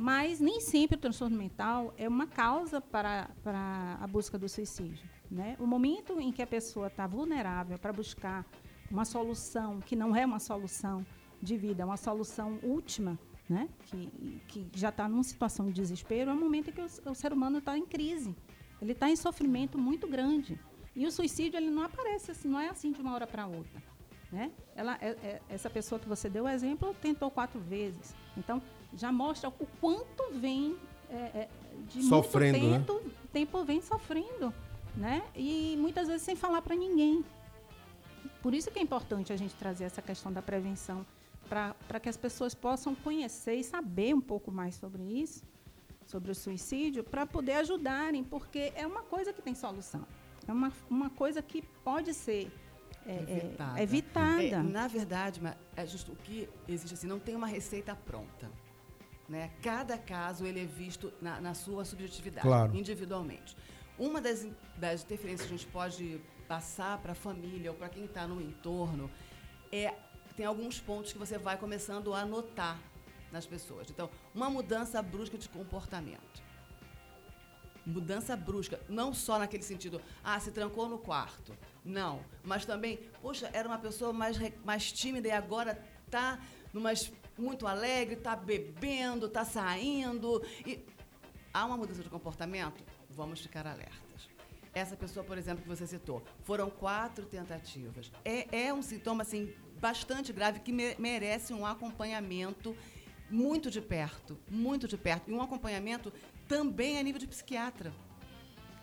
Speaker 13: Mas nem sempre o transtorno mental é uma causa para, para a busca do suicídio. Né? O momento em que a pessoa está vulnerável para buscar uma solução que não é uma solução de vida, é uma solução última, né? que, que já está numa situação de desespero, é o momento em que o, o ser humano está em crise. Ele está em sofrimento muito grande. E o suicídio ele não aparece assim, não é assim de uma hora para outra. Né? Ela, é- é- essa pessoa que você deu o exemplo tentou quatro vezes. Então, já mostra o quanto vem é, é, de
Speaker 3: Sofrendo, né?
Speaker 13: muito tempo, tempo vem sofrendo. Né? E muitas vezes sem falar para ninguém. Por isso que é importante a gente trazer essa questão da prevenção, para que as pessoas possam conhecer e saber um pouco mais sobre isso, sobre o suicídio, para poder ajudarem, porque é uma coisa que tem solução. É uma, uma coisa que pode ser é, é,
Speaker 14: Evitada.
Speaker 13: evitada.
Speaker 14: É, na verdade, ma- é justo o que existe assim, não tem uma receita pronta. Né? Cada caso ele é visto na, na sua subjetividade,
Speaker 3: Claro.
Speaker 14: individualmente. Uma das, das interferências que a gente pode passar para a família ou para quem está no entorno é tem alguns pontos que você vai começando a notar nas pessoas. Então, uma mudança brusca de comportamento. Mudança brusca, não só naquele sentido, ah, se trancou no quarto. Não, mas também, poxa, era uma pessoa mais, mais tímida e agora tá numa, es- muito alegre, tá bebendo, tá saindo. E há uma mudança de comportamento? Vamos ficar alertas. Essa pessoa, por exemplo, que você citou, foram quatro tentativas. É, é um sintoma, assim, bastante grave que me- merece um acompanhamento muito de perto, muito de perto. E um acompanhamento também a nível de psiquiatra.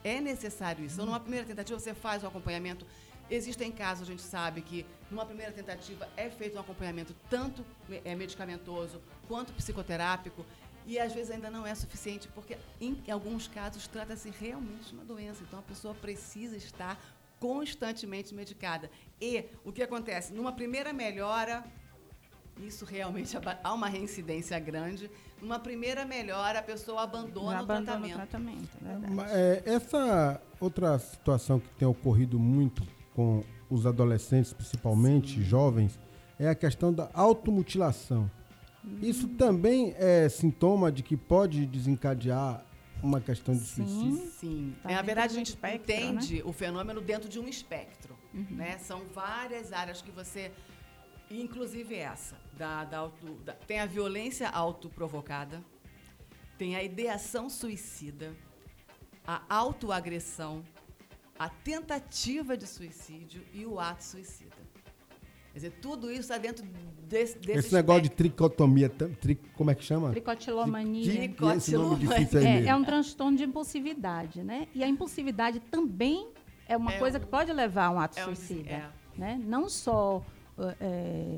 Speaker 14: É necessário isso. Então, numa primeira tentativa, você faz o acompanhamento. Existem casos, a gente sabe, que numa primeira tentativa é feito um acompanhamento tanto é, medicamentoso quanto psicoterápico. E às vezes ainda não é suficiente, porque em alguns casos trata-se realmente de uma doença. Então a pessoa precisa estar constantemente medicada. E o que acontece? Numa primeira melhora, isso realmente há uma reincidência grande. Numa primeira melhora, a pessoa abandona,
Speaker 13: Já
Speaker 14: o
Speaker 13: abandona
Speaker 14: tratamento.
Speaker 13: o tratamento, é
Speaker 3: é, essa outra situação que tem ocorrido muito com os adolescentes, principalmente jovens, é a questão da automutilação. Isso também é sintoma de que pode desencadear uma questão de suicídio?
Speaker 14: Sim.
Speaker 13: Tá
Speaker 14: Na verdade,
Speaker 13: de
Speaker 14: a
Speaker 13: um
Speaker 14: gente
Speaker 13: espectro,
Speaker 14: entende o fenômeno dentro de um espectro.
Speaker 13: Uhum.
Speaker 14: Né? São várias áreas que você. Inclusive essa. Da, da auto, da- tem a violência autoprovocada, tem a ideação suicida, a autoagressão, a tentativa de suicídio e o ato suicida. Quer dizer, tudo isso está dentro desse, desse
Speaker 3: Esse negócio de
Speaker 14: espectro.
Speaker 3: tricotomia, tri- como é que chama?
Speaker 13: Tricotilomania.
Speaker 3: Tri- esse nome difícil aí
Speaker 13: É, é um transtorno de impulsividade, né? E a impulsividade também é uma
Speaker 14: É
Speaker 13: coisa
Speaker 14: um-
Speaker 13: que pode levar a um ato
Speaker 14: é um-
Speaker 13: suicida.
Speaker 14: é.
Speaker 13: Né? Não só é,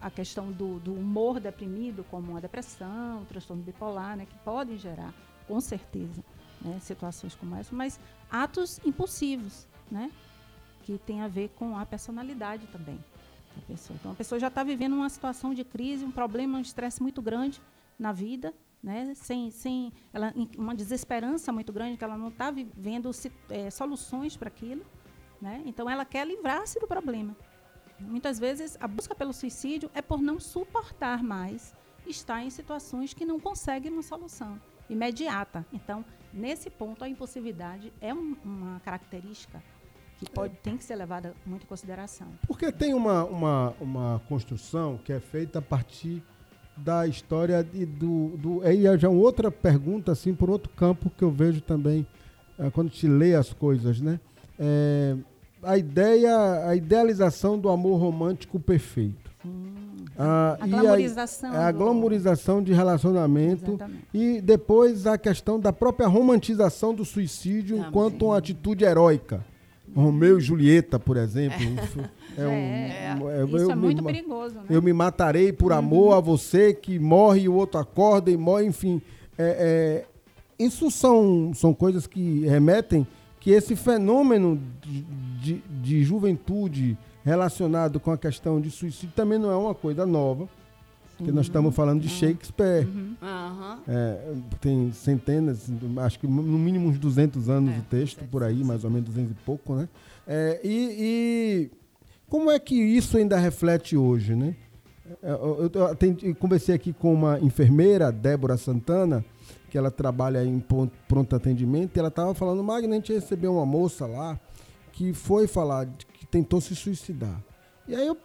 Speaker 13: a questão do, do humor deprimido, como a depressão, o transtorno bipolar, né? Que podem gerar, com certeza, né? situações como essa, mas atos impulsivos, né? Que tem a ver com a personalidade também da pessoa. Então, a pessoa já está vivendo uma situação de crise, um problema, um estresse muito grande na vida, né? Sem, sem ela, uma desesperança muito grande, que ela não está vivendo eh, soluções para aquilo, né? Então, ela quer livrar-se do problema. Muitas vezes, a busca pelo suicídio é por não suportar mais estar em situações que não conseguem uma solução imediata. Então, nesse ponto, a impulsividade é um- uma característica que pode, tem que ser levada muito em consideração.
Speaker 3: Porque tem uma, uma, uma construção que é feita a partir da história e do, do. Aí é já uma outra pergunta, assim, por outro campo que eu vejo também eh, quando te lê as coisas, né? É, a ideia, a idealização do amor romântico perfeito. Ah,
Speaker 13: A glamorização
Speaker 3: A,
Speaker 13: do-
Speaker 3: glamorização de relacionamento.
Speaker 13: Exatamente.
Speaker 3: E depois a questão da própria romantização do suicídio enquanto uma atitude heróica. Romeu e Julieta, por exemplo. Isso É, um-
Speaker 13: É,
Speaker 3: um-
Speaker 13: isso
Speaker 3: eu
Speaker 13: é
Speaker 3: me
Speaker 13: muito
Speaker 3: ma-
Speaker 13: perigoso, né?
Speaker 3: Eu me matarei por amor a você que morre e o outro acorda e morre, enfim. É, é, isso são, são coisas que remetem que esse fenômeno de, de, de juventude relacionado com a questão de suicídio também não é uma coisa nova. Porque nós estamos falando de Shakespeare.
Speaker 14: Aham.
Speaker 3: É, tem centenas, acho que no mínimo uns 200 anos o texto, por aí, mais ou menos 200 e pouco, né? É, e, e como é que isso ainda reflete hoje, né? É, Eu, eu eu conversei aqui com uma enfermeira, Débora Santana, que ela trabalha em pronto atendimento, e ela estava falando, Magna, a gente recebeu uma moça lá que foi falar tentou se suicidar. E aí eu,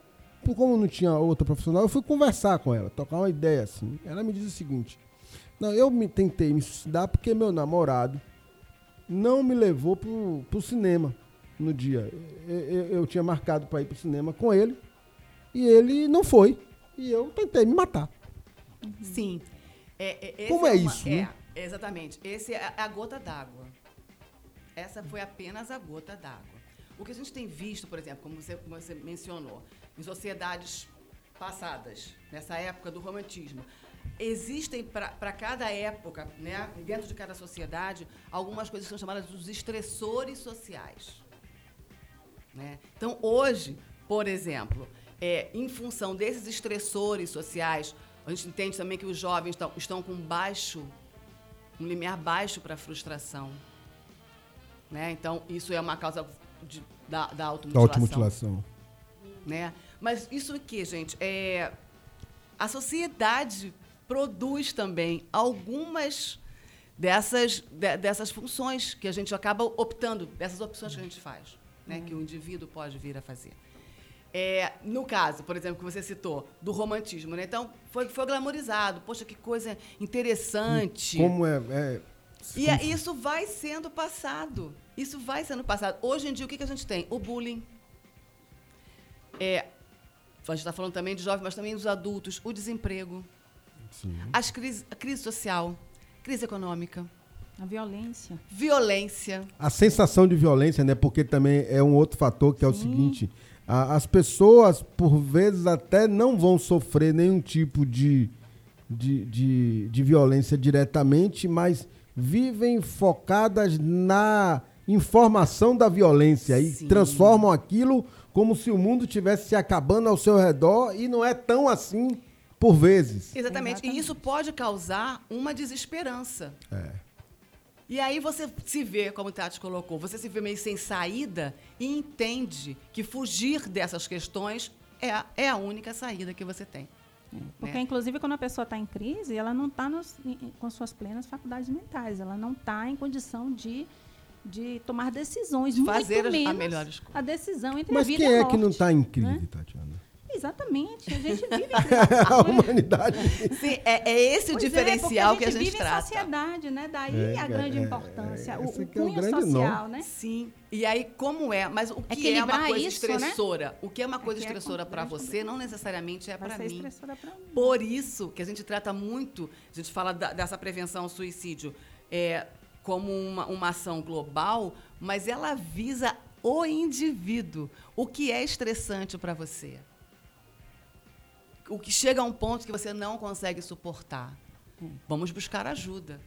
Speaker 3: como não tinha outra profissional, eu fui conversar com ela, tocar uma ideia assim. Ela me disse o seguinte: Não, eu me tentei me suicidar porque meu namorado não me levou pro, pro cinema no dia. Eu, eu- eu tinha marcado para ir pro cinema com ele e ele não foi. E eu tentei me matar.
Speaker 14: Sim. É, é,
Speaker 3: Como é
Speaker 14: uma-
Speaker 3: isso,
Speaker 14: É,
Speaker 3: né?
Speaker 14: exatamente. Esse é a, a gota d'água. Essa foi apenas a gota d'água. O que a gente tem visto, por exemplo, como você, como você mencionou, em sociedades passadas, nessa época do romantismo, existem para cada época, né, dentro de cada sociedade, algumas coisas que são chamadas dos estressores sociais. né? Então, hoje, por exemplo, é, em função desses estressores sociais, A gente entende também que os jovens estão, estão com baixo, um limiar baixo para frustração. Né? Então, isso é uma causa de, da, da
Speaker 3: Da
Speaker 14: automutilação.
Speaker 3: automutilação.
Speaker 14: Né? Mas isso aqui, gente, é a sociedade produz também algumas dessas, de- dessas funções que a gente acaba optando, dessas opções que a gente faz, né? que o indivíduo pode vir a fazer. É, no caso, por exemplo, que você citou, do romantismo, né? Então, foi, foi glamorizado. Poxa, que coisa interessante.
Speaker 3: Como é. é
Speaker 14: E é- isso vai sendo passado. Isso vai sendo passado. Hoje em dia, o que, que a gente tem? O bullying. É, a gente está falando também de jovens, mas também dos adultos. O desemprego. As crise, a crise social. Crise econômica.
Speaker 13: A violência.
Speaker 14: Violência.
Speaker 3: A sensação de violência, né? Porque também é um outro fator que é o seguinte: a- as pessoas, por vezes, até não vão sofrer nenhum tipo de, de, de, de violência diretamente, mas vivem focadas na informação da violência e transformam aquilo como se o mundo estivesse se acabando ao seu redor e não é tão assim por vezes.
Speaker 14: Exatamente. E isso pode causar uma desesperança.
Speaker 3: É.
Speaker 14: E aí você se vê, como o Tati colocou, você se vê meio sem saída e entende que fugir dessas questões é a, é a única saída que você tem.
Speaker 13: Porque,
Speaker 14: né?
Speaker 13: inclusive, quando a pessoa está em crise, ela não está com suas plenas faculdades mentais. Ela não está em condição de, de tomar decisões.
Speaker 14: De fazer a
Speaker 13: menos
Speaker 14: melhor escolha.
Speaker 13: a decisão entre
Speaker 3: Mas
Speaker 13: a vida
Speaker 3: quem
Speaker 13: e a
Speaker 3: é
Speaker 13: morte.
Speaker 3: que não está em crise,
Speaker 13: né?
Speaker 3: Tatiana?
Speaker 13: Exatamente. A gente vive
Speaker 3: a humanidade.
Speaker 14: Sim, é, é esse o
Speaker 13: Pois é,
Speaker 14: diferencial
Speaker 13: porque
Speaker 14: que a gente
Speaker 13: vive
Speaker 14: trata.
Speaker 13: em sociedade, né? Daí
Speaker 14: É,
Speaker 13: a
Speaker 14: é,
Speaker 13: grande
Speaker 14: é,
Speaker 13: importância, o, o
Speaker 14: aqui é o
Speaker 13: cunho social,
Speaker 14: nó.
Speaker 13: né?
Speaker 14: Sim. E aí, como é? Mas o que é uma coisa
Speaker 13: isso, né?
Speaker 14: estressora? O que é uma coisa
Speaker 13: é
Speaker 14: estressora para você não necessariamente é
Speaker 13: Vai
Speaker 14: para
Speaker 13: ser
Speaker 14: mim.
Speaker 13: estressora pra mim.
Speaker 14: Por isso que a gente trata muito, a gente fala da- dessa prevenção ao suicídio é, como uma, uma ação global, mas ela visa o indivíduo. O que é estressante para você? O que chega a um ponto que você não consegue suportar. Vamos buscar ajuda.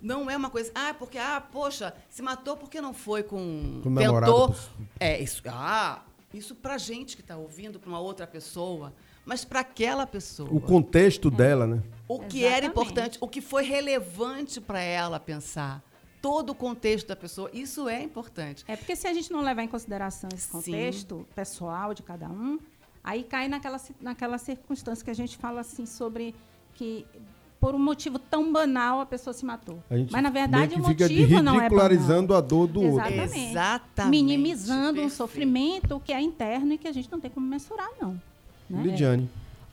Speaker 14: Não é uma coisa, ah, porque, ah, poxa, se matou porque não foi com.
Speaker 3: Com
Speaker 14: tentou. É, isso. Ah, isso pra gente que está ouvindo, para uma outra pessoa, mas para aquela pessoa.
Speaker 3: O contexto dela, né?
Speaker 14: O que era
Speaker 13: Exatamente.
Speaker 14: importante, o que foi relevante para ela pensar. Todo o contexto da pessoa, isso é importante.
Speaker 13: É porque se a gente não levar em consideração esse
Speaker 14: Sim.
Speaker 13: contexto pessoal de cada um, aí cai naquela, naquela circunstância que a gente fala assim sobre que por um motivo tão banal a pessoa se matou.
Speaker 3: A gente
Speaker 13: Mas na verdade o motivo não é
Speaker 3: ridicularizando a dor do outro.
Speaker 13: Exatamente.
Speaker 14: Exatamente,
Speaker 13: Minimizando um
Speaker 14: perfeito.
Speaker 13: sofrimento que é interno e que a gente não tem como mensurar, não. né?
Speaker 3: Lidiane.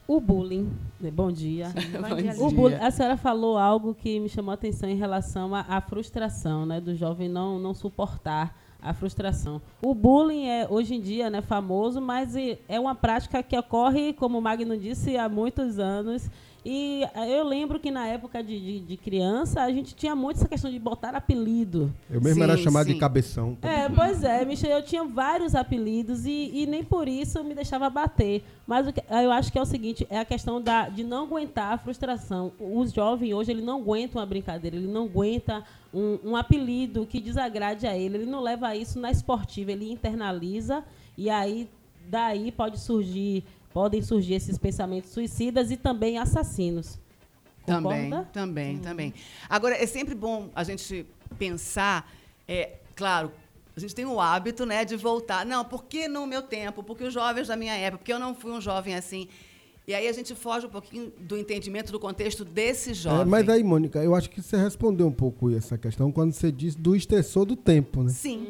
Speaker 1: O bullying. Bom dia.
Speaker 13: Bom dia,
Speaker 1: O bullying, a senhora falou algo que me chamou a atenção em relação à, à frustração, né? Do jovem não, não suportar a frustração. O bullying é hoje em dia né, famoso, mas é uma prática que ocorre, como o Magno disse, há muitos anos. E eh, eu lembro que na época de, de, de criança a gente tinha muito essa questão de botar apelido.
Speaker 3: Eu mesmo era chamado de cabeção.
Speaker 1: É, pois é, Michel, eu tinha vários apelidos e, e nem por isso me deixava bater. Mas o que- eu acho que é o seguinte, é a questão da, de não aguentar a frustração. Os jovens hoje, ele não aguenta uma brincadeira, ele não aguenta um, um apelido que desagrade a ele, ele não leva isso na esportiva, ele internaliza e aí daí pode surgir, podem surgir esses pensamentos suicidas e também assassinos.
Speaker 14: Também,
Speaker 1: Concorda?
Speaker 14: também, também. Agora, é sempre bom a gente pensar, é, claro, a gente tem o hábito né, de voltar. Não, porque no meu tempo, porque os jovens da minha época, porque eu não fui um jovem assim. E aí a gente foge um pouquinho do entendimento do contexto desse
Speaker 3: É,
Speaker 14: jovem.
Speaker 3: mas aí, Mônica, eu acho que você respondeu um pouco essa questão quando você disse do estressor do tempo, né?
Speaker 14: Sim.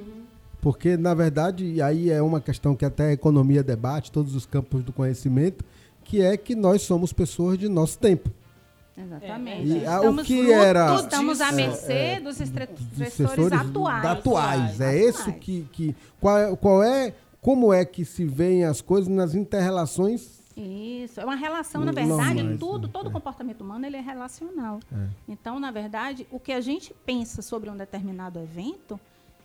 Speaker 3: Porque, na verdade, e aí é uma questão que até a economia debate, todos os campos do conhecimento, que é que nós somos pessoas de nosso tempo.
Speaker 13: Exatamente.
Speaker 3: E, ah, o
Speaker 13: Estamos
Speaker 3: que era-
Speaker 13: Estamos à
Speaker 3: É,
Speaker 13: mercê
Speaker 3: é,
Speaker 13: dos estre-
Speaker 3: Dos
Speaker 13: estressores atuais.
Speaker 3: atuais. É isso que. que qual, é, qual é. Como é que se veem as coisas nas interrelações
Speaker 13: Isso, é uma relação, na verdade,
Speaker 3: né?
Speaker 13: tudo, todo comportamento humano ele é relacional.
Speaker 3: É.
Speaker 13: Então, na verdade, o que a gente pensa sobre um determinado evento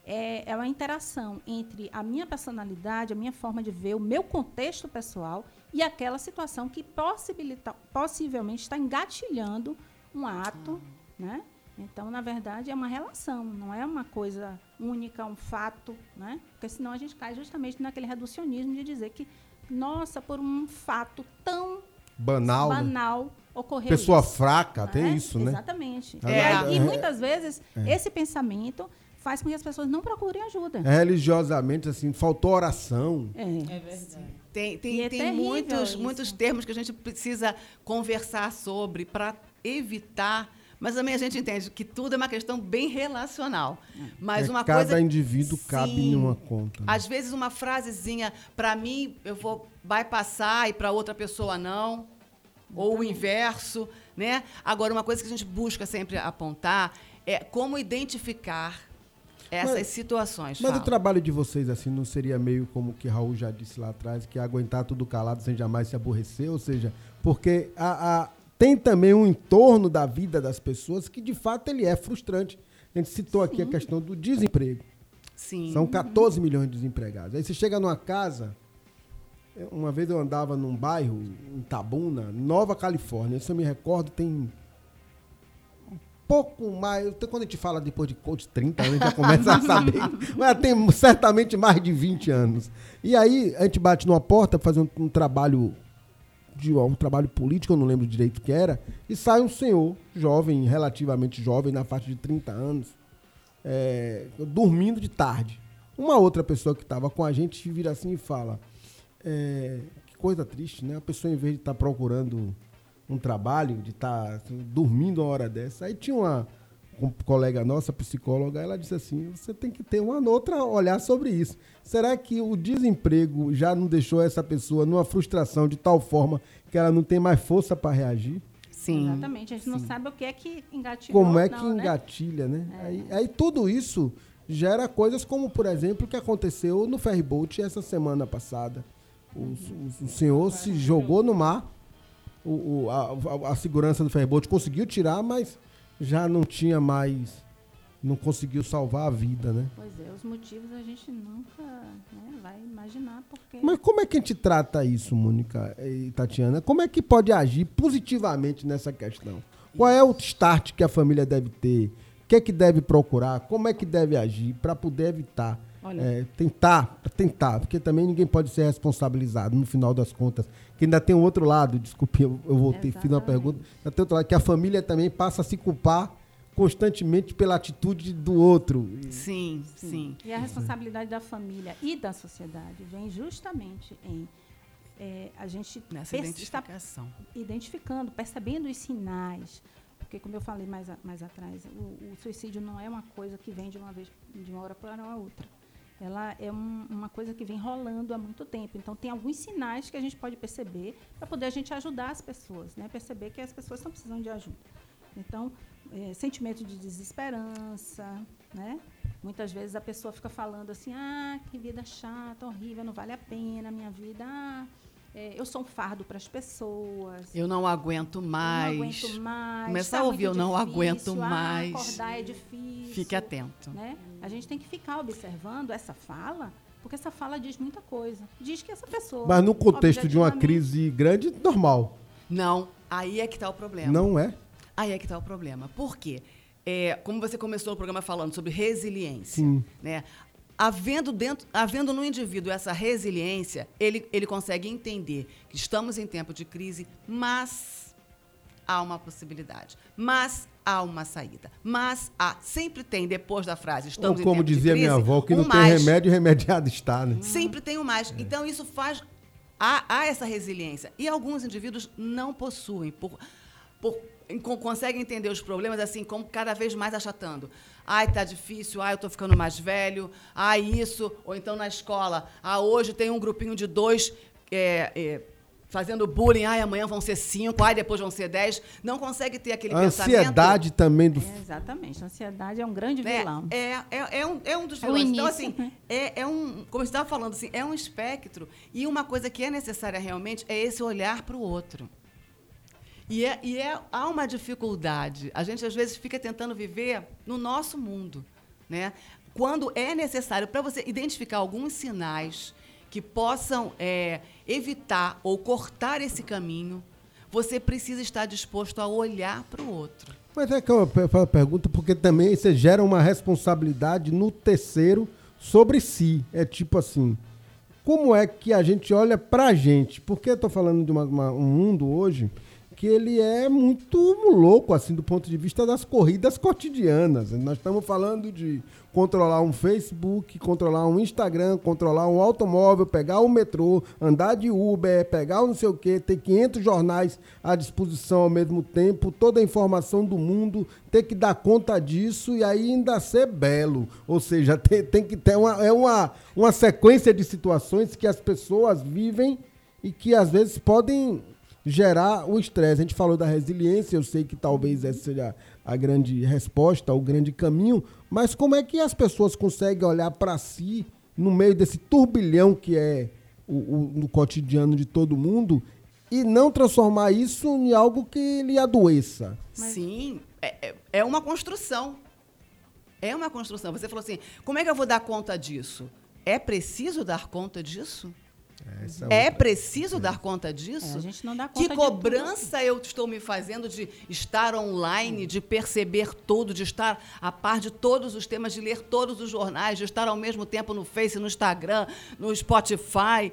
Speaker 13: é, é uma interação entre a minha personalidade, a minha forma de ver, o meu contexto pessoal e aquela situação que possibilita, possivelmente está engatilhando um ato, né? Então, na verdade, é uma relação, não é uma coisa única, um fato, né? Porque senão a gente cai justamente naquele reducionismo de dizer que, nossa, por um fato tão
Speaker 3: Banal, né?
Speaker 13: banal ocorreu
Speaker 3: Pessoa
Speaker 13: isso,
Speaker 3: fraca,
Speaker 13: não
Speaker 3: tem isso, né?
Speaker 13: Exatamente.
Speaker 3: É.
Speaker 13: E, muitas vezes
Speaker 3: É.
Speaker 13: esse pensamento faz com que as pessoas não procurem ajuda.
Speaker 3: Religiosamente, assim, faltou oração.
Speaker 13: É.
Speaker 14: verdade. Tem, tem,
Speaker 13: é
Speaker 14: tem muitos,
Speaker 13: isso.
Speaker 14: muitos termos que a gente precisa conversar sobre para evitar. Mas também a gente entende que tudo é uma questão bem relacional. Mas
Speaker 3: É,
Speaker 14: uma
Speaker 3: cada
Speaker 14: coisa.
Speaker 3: indivíduo cabe
Speaker 14: Sim.
Speaker 3: em uma conta. né?
Speaker 14: Às vezes uma frasezinha, para mim, eu vou vai passar e para outra pessoa não. Ou o inverso, né? Agora, uma coisa que a gente busca sempre apontar é como identificar essas
Speaker 3: Mas-
Speaker 14: situações.
Speaker 3: Mas o
Speaker 14: Fala.
Speaker 3: trabalho de vocês, assim, não seria meio como o que Raul já disse lá atrás, que aguentar tudo calado sem jamais se aborrecer? Ou seja, porque a, a- tem também um entorno da vida das pessoas que, de fato, ele é frustrante. A gente citou aqui a questão do desemprego.
Speaker 14: Sim.
Speaker 3: São 14 milhões de desempregados. Aí você chega numa casa. Uma vez eu andava num bairro, em Tabuna, Nova Califórnia. Isso eu me recordo, tem pouco mais. até Quando a gente fala depois de coach 30 anos, a gente já começa a saber. Mas tem certamente mais de 20 anos. E aí a gente bate numa porta para fazer um, um trabalho de um trabalho político, eu não lembro direito o que era, e sai um senhor, jovem, relativamente jovem, na faixa de 30 anos, é, dormindo de tarde. Uma outra pessoa que estava com a gente vira assim e fala: é, que coisa triste, né? A pessoa, em vez de estar procurando um trabalho, de estar assim, dormindo uma hora dessa. Aí tinha uma um colega nossa, psicóloga, ela disse assim: você tem que ter uma outra olhar sobre isso. Será que o desemprego já não deixou essa pessoa numa frustração de tal forma que ela não tem mais força para reagir?
Speaker 14: Sim.
Speaker 13: Exatamente. A gente não sabe o que é que engatilhou.
Speaker 3: Como é
Speaker 13: não,
Speaker 3: que
Speaker 13: né?
Speaker 3: engatilha, né? Aí, aí tudo isso gera coisas como, por exemplo, o que aconteceu no ferryboat essa semana passada. O, o- o senhor se jogou no mar, o, o- a, a- segurança do ferryboat conseguiu tirar, mas já não tinha mais, não conseguiu salvar a vida, né?
Speaker 13: Pois é, os motivos a gente nunca né, vai imaginar porque.
Speaker 3: Mas como é que a gente trata isso, Mônica e Tatiana? Como é que pode agir positivamente nessa questão? Qual é o start que a família deve ter? O que é que deve procurar? Como é que deve agir para poder evitar?
Speaker 13: Olha-
Speaker 3: É, tentar, tentar, porque também ninguém pode ser responsabilizado no final das contas. Que ainda tem um outro lado, desculpe, eu, eu voltei, fiz uma pergunta. Ainda tem outro lado, que a família também passa a se culpar constantemente pela atitude do outro.
Speaker 14: Sim, sim.
Speaker 13: E a responsabilidade da família e da sociedade vem justamente em é, a gente
Speaker 14: Nessa identificação.
Speaker 13: identificando, percebendo os sinais. Porque, como eu falei mais, a- mais atrás, o, o suicídio não é uma coisa que vem de uma vez, de uma hora para a outra. Ela é um- uma coisa que vem rolando há muito tempo. Então, tem alguns sinais que a gente pode perceber para poder a gente ajudar as pessoas, né? Perceber que as pessoas estão precisando de ajuda. Então, é, sentimento de desesperança, né? Muitas vezes a pessoa fica falando assim, ah, que vida chata, horrível, não vale a pena a minha vida. Ah, é, eu sou um fardo para as pessoas.
Speaker 14: Eu não aguento mais.
Speaker 13: Eu não aguento mais.
Speaker 14: Começar
Speaker 13: tá
Speaker 14: a ouvir, eu não
Speaker 13: difícil,
Speaker 14: aguento
Speaker 13: ah,
Speaker 14: mais.
Speaker 13: acordar é difícil.
Speaker 14: Fique atento.
Speaker 13: Né? A gente tem que ficar observando essa fala, porque essa fala diz muita coisa. Diz que essa pessoa.
Speaker 3: Mas no contexto de uma crise grande, normal.
Speaker 14: Não, aí é que está o problema.
Speaker 3: Não é?
Speaker 14: Aí é que está o problema. Por quê? É, como você começou o programa falando sobre resiliência,
Speaker 3: Sim.
Speaker 14: né? Havendo, dentro, havendo no indivíduo essa resiliência, ele, ele consegue entender que estamos em tempo de crise, mas há uma possibilidade. Mas há uma saída. Mas há, sempre tem, depois da frase, estamos
Speaker 3: Ou
Speaker 14: em
Speaker 3: como
Speaker 14: tempo de
Speaker 3: dizia
Speaker 14: crise,
Speaker 3: minha avó, que
Speaker 14: um
Speaker 3: não tem
Speaker 14: mais.
Speaker 3: remédio, remediado está, né?
Speaker 14: Sempre tem o mais. Então, isso faz. Há, há essa resiliência. E alguns indivíduos não possuem, por, por, em- con- conseguem entender os problemas assim, como cada vez mais achatando. Ai, tá difícil, ai, eu tô ficando mais velho, ai, isso. Ou então na escola, ah, hoje tem um grupinho de dois. é, é, Fazendo bullying, ai, amanhã vão ser cinco, ai, depois vão ser dez. Não consegue ter aquele
Speaker 3: A
Speaker 14: pensamento.
Speaker 3: ansiedade também do.
Speaker 13: É, exatamente. A ansiedade é um grande
Speaker 14: né?
Speaker 13: vilão.
Speaker 14: É, é, é, um, é um dos
Speaker 13: É o
Speaker 14: vilões. Então, assim, é, é um. Como você estava falando, assim, é um espectro. E uma coisa que é necessária realmente é esse olhar para o outro. E, é, e é, há uma dificuldade. A gente, às vezes, fica tentando viver no nosso mundo. Né? Quando é necessário, para você identificar alguns sinais que possam é, evitar ou cortar esse caminho, você precisa estar disposto a olhar para o outro.
Speaker 3: Mas é que eu faço a pergunta porque também você gera uma responsabilidade no terceiro sobre si. É tipo assim, como é que a gente olha pra gente? Porque eu tô falando de uma- uma- um mundo hoje que ele é muito louco, assim, do ponto de vista das corridas cotidianas. Nós estamos falando de controlar um Facebook, controlar um Instagram, controlar um automóvel, pegar o metrô, andar de Uber, pegar não sei o quê, ter 500 jornais à disposição ao mesmo tempo, toda a informação do mundo, ter que dar conta disso e ainda ser belo. Ou seja, tem, tem que ter uma, é uma, uma sequência de situações que as pessoas vivem e que às vezes podem gerar o estresse. A gente falou da resiliência, eu sei que talvez essa seja a grande resposta, o grande caminho, mas como é que as pessoas conseguem olhar para si no meio desse turbilhão que é o, o- no cotidiano de todo mundo e não transformar isso em algo que lhe adoeça?
Speaker 14: Sim, é, é- é uma construção. É uma construção. Você falou assim, como é que eu vou dar conta disso? É preciso dar conta disso?
Speaker 3: Essa
Speaker 14: É
Speaker 3: outra-
Speaker 14: preciso dar conta disso?
Speaker 13: É, a gente não dá
Speaker 14: Que
Speaker 13: conta de tudo.
Speaker 14: cobrança eu estou me fazendo de estar online, de perceber tudo, de estar a par de todos os temas, de ler todos os jornais, de estar ao mesmo tempo no Face, no Instagram, no Spotify.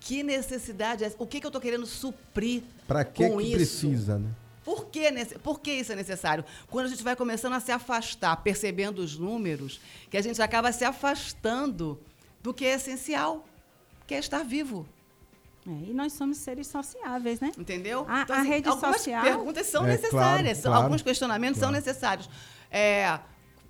Speaker 14: Que necessidade é essa? O que, que eu estou querendo suprir
Speaker 3: Pra que
Speaker 14: com
Speaker 3: que
Speaker 14: isso?
Speaker 3: precisa, né?
Speaker 14: Por que, por que isso é necessário? Quando a gente vai começando a se afastar, percebendo os números, que a gente acaba se afastando do que é essencial, que é estar vivo.
Speaker 13: É, e nós somos seres sociáveis, né?
Speaker 14: Entendeu?
Speaker 13: A,
Speaker 14: Então,
Speaker 13: a
Speaker 14: assim,
Speaker 13: rede
Speaker 14: algumas
Speaker 13: social.
Speaker 14: perguntas são
Speaker 3: É,
Speaker 14: necessárias,
Speaker 3: claro,
Speaker 14: são-
Speaker 3: claro,
Speaker 14: alguns questionamentos são
Speaker 3: claro.
Speaker 14: necessários. É,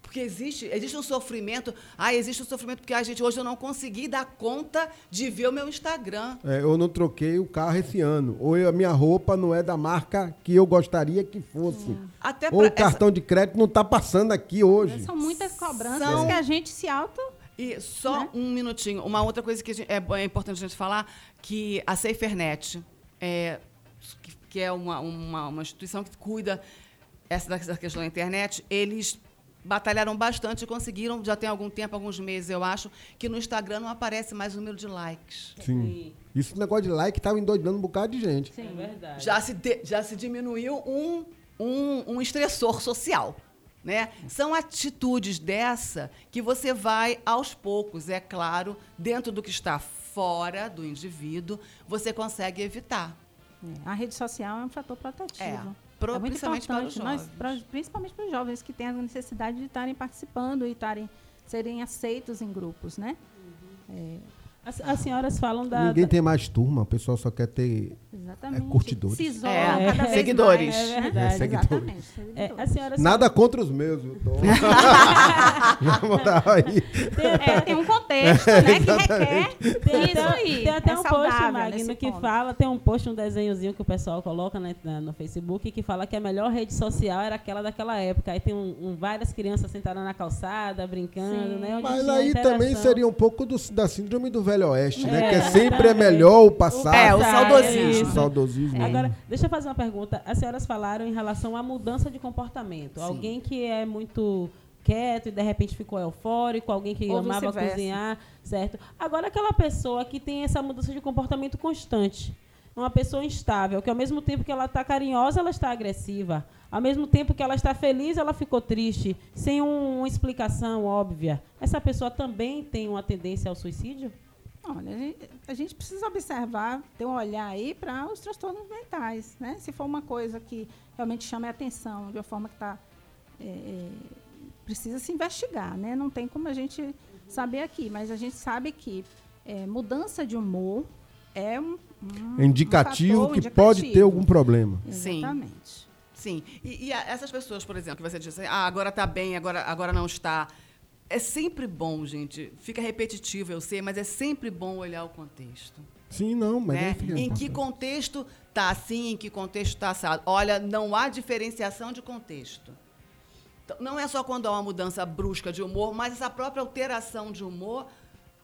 Speaker 14: porque existe, existe um sofrimento. Ah, existe um sofrimento porque a gente hoje eu não consegui dar conta de ver o meu Instagram.
Speaker 3: É, eu não troquei o carro esse ano. Ou eu- a minha roupa não é da marca que eu gostaria que fosse.
Speaker 14: Até
Speaker 3: Ou
Speaker 14: pra-
Speaker 3: o cartão de crédito não está passando aqui hoje.
Speaker 13: São muitas cobranças
Speaker 14: São-
Speaker 13: que a gente se auto.
Speaker 14: E só um minutinho. Uma outra coisa que gente- é, é importante a gente falar, que a SaferNet, é, que, que é uma, uma, uma instituição que cuida essa dessa questão da internet, eles batalharam bastante e conseguiram, já tem algum tempo, alguns meses, eu acho, que no Instagram não aparece mais o número de likes.
Speaker 3: Sim. Isso negócio de like tava endoidando um bocado de gente.
Speaker 1: É verdade.
Speaker 14: Já se, de- já se diminuiu um, um, um estressor social. Né? São atitudes dessa que você vai aos poucos, é claro, dentro do que está fora do indivíduo, você consegue evitar.
Speaker 13: É, A rede social é um fator protetivo.
Speaker 14: É, pro-
Speaker 13: muito
Speaker 14: principalmente para os
Speaker 13: nós-
Speaker 14: jovens.
Speaker 13: pra- principalmente para os jovens que têm a necessidade de estarem participando e estarem, serem aceitos em grupos, né? É,
Speaker 1: As, as senhoras falam da.
Speaker 3: Ninguém
Speaker 1: da-
Speaker 3: tem mais turma, o pessoal só quer ter
Speaker 13: Exatamente.
Speaker 3: é, curtidores.
Speaker 13: Se isola
Speaker 14: É,
Speaker 13: cada vez
Speaker 14: seguidores.
Speaker 13: mais,
Speaker 1: É verdade.
Speaker 3: É, seguidores.
Speaker 13: Exatamente.
Speaker 1: É,
Speaker 13: seguidores.
Speaker 1: as senhoras
Speaker 3: Nada contra os meus. Na moral aí.
Speaker 13: É, tem um contexto, né, que requer
Speaker 1: Tem
Speaker 13: isso
Speaker 1: até,
Speaker 13: aí.
Speaker 1: tem até
Speaker 13: é
Speaker 1: um post, Magno, que
Speaker 13: ponto.
Speaker 1: fala, tem um post, um desenhozinho que o pessoal coloca né, na- no Facebook, que fala que a melhor rede social era aquela daquela época. Aí tem um, um- várias crianças sentadas na calçada, brincando,
Speaker 13: Sim.
Speaker 1: né? onde
Speaker 3: Mas aí também seria um pouco do- da síndrome do Velho Oeste, né?
Speaker 1: É,
Speaker 3: Que é sempre é melhor o passado.
Speaker 14: É, o saudosismo.
Speaker 3: O saudosismo.
Speaker 1: Agora, deixa eu fazer uma pergunta. As senhoras falaram em relação à mudança de comportamento.
Speaker 14: Sim.
Speaker 1: Alguém que é muito quieto e de repente ficou eufórico, alguém que
Speaker 13: Ou
Speaker 1: amava cozinhar, certo? Agora, aquela pessoa que tem essa mudança de comportamento constante, uma pessoa instável, que ao mesmo tempo que ela está carinhosa, ela está agressiva. Ao mesmo tempo que ela está feliz, ela ficou triste, sem um- uma explicação óbvia. Essa pessoa também tem uma tendência ao suicídio?
Speaker 13: Olha, a gente, a gente precisa observar, ter um olhar aí para os transtornos mentais, né? Se for uma coisa que realmente chame a atenção de uma forma que está precisa se investigar, né? Não tem como a gente saber aqui, mas a gente sabe que é, mudança de humor é um, um
Speaker 3: É indicativo
Speaker 13: um
Speaker 3: que
Speaker 13: fator
Speaker 3: pode ter
Speaker 13: indicativo.
Speaker 3: algum problema.
Speaker 14: Sim.
Speaker 13: Exatamente.
Speaker 14: Sim. E, e a- essas pessoas, por exemplo, que você disse, ah, agora está bem, agora, agora não está. É sempre bom, gente. Fica repetitivo, eu sei, mas é sempre bom olhar o contexto.
Speaker 3: Sim, não, mas
Speaker 14: né?
Speaker 3: é fica
Speaker 14: Em que contexto está assim, em que contexto está assado. Olha, não há diferenciação de contexto. Então, não é só quando há uma mudança brusca de humor, mas essa própria alteração de humor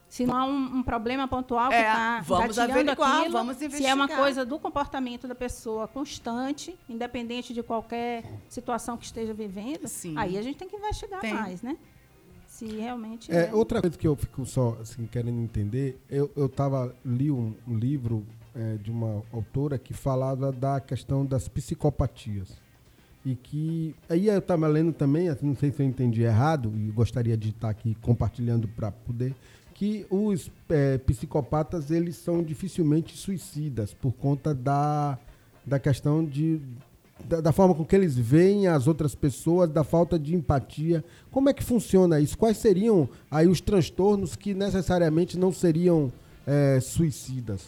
Speaker 13: Se não há um, um problema pontual que
Speaker 14: É,
Speaker 13: está
Speaker 14: vamos
Speaker 13: gatilhando
Speaker 14: averiguar,
Speaker 13: aquilo,
Speaker 14: vamos
Speaker 13: se é
Speaker 14: investigar.
Speaker 13: uma coisa do comportamento da pessoa constante, independente de qualquer situação que esteja vivendo,
Speaker 14: Sim.
Speaker 13: aí a gente tem que investigar
Speaker 14: Tem.
Speaker 13: mais, né? Se realmente
Speaker 3: É, outra coisa que eu fico só assim, querendo entender, eu, eu tava, li um, um livro é, de uma autora que falava da questão das psicopatias. E que. Aí eu estava lendo também, assim, não sei se eu entendi errado, e gostaria de estar aqui compartilhando para poder. que os é, psicopatas eles são dificilmente suicidas por conta da, da questão de da, da, forma com que eles veem as outras pessoas, da falta de empatia. Como é que funciona isso? Quais seriam aí os transtornos que necessariamente não seriam é, suicidas?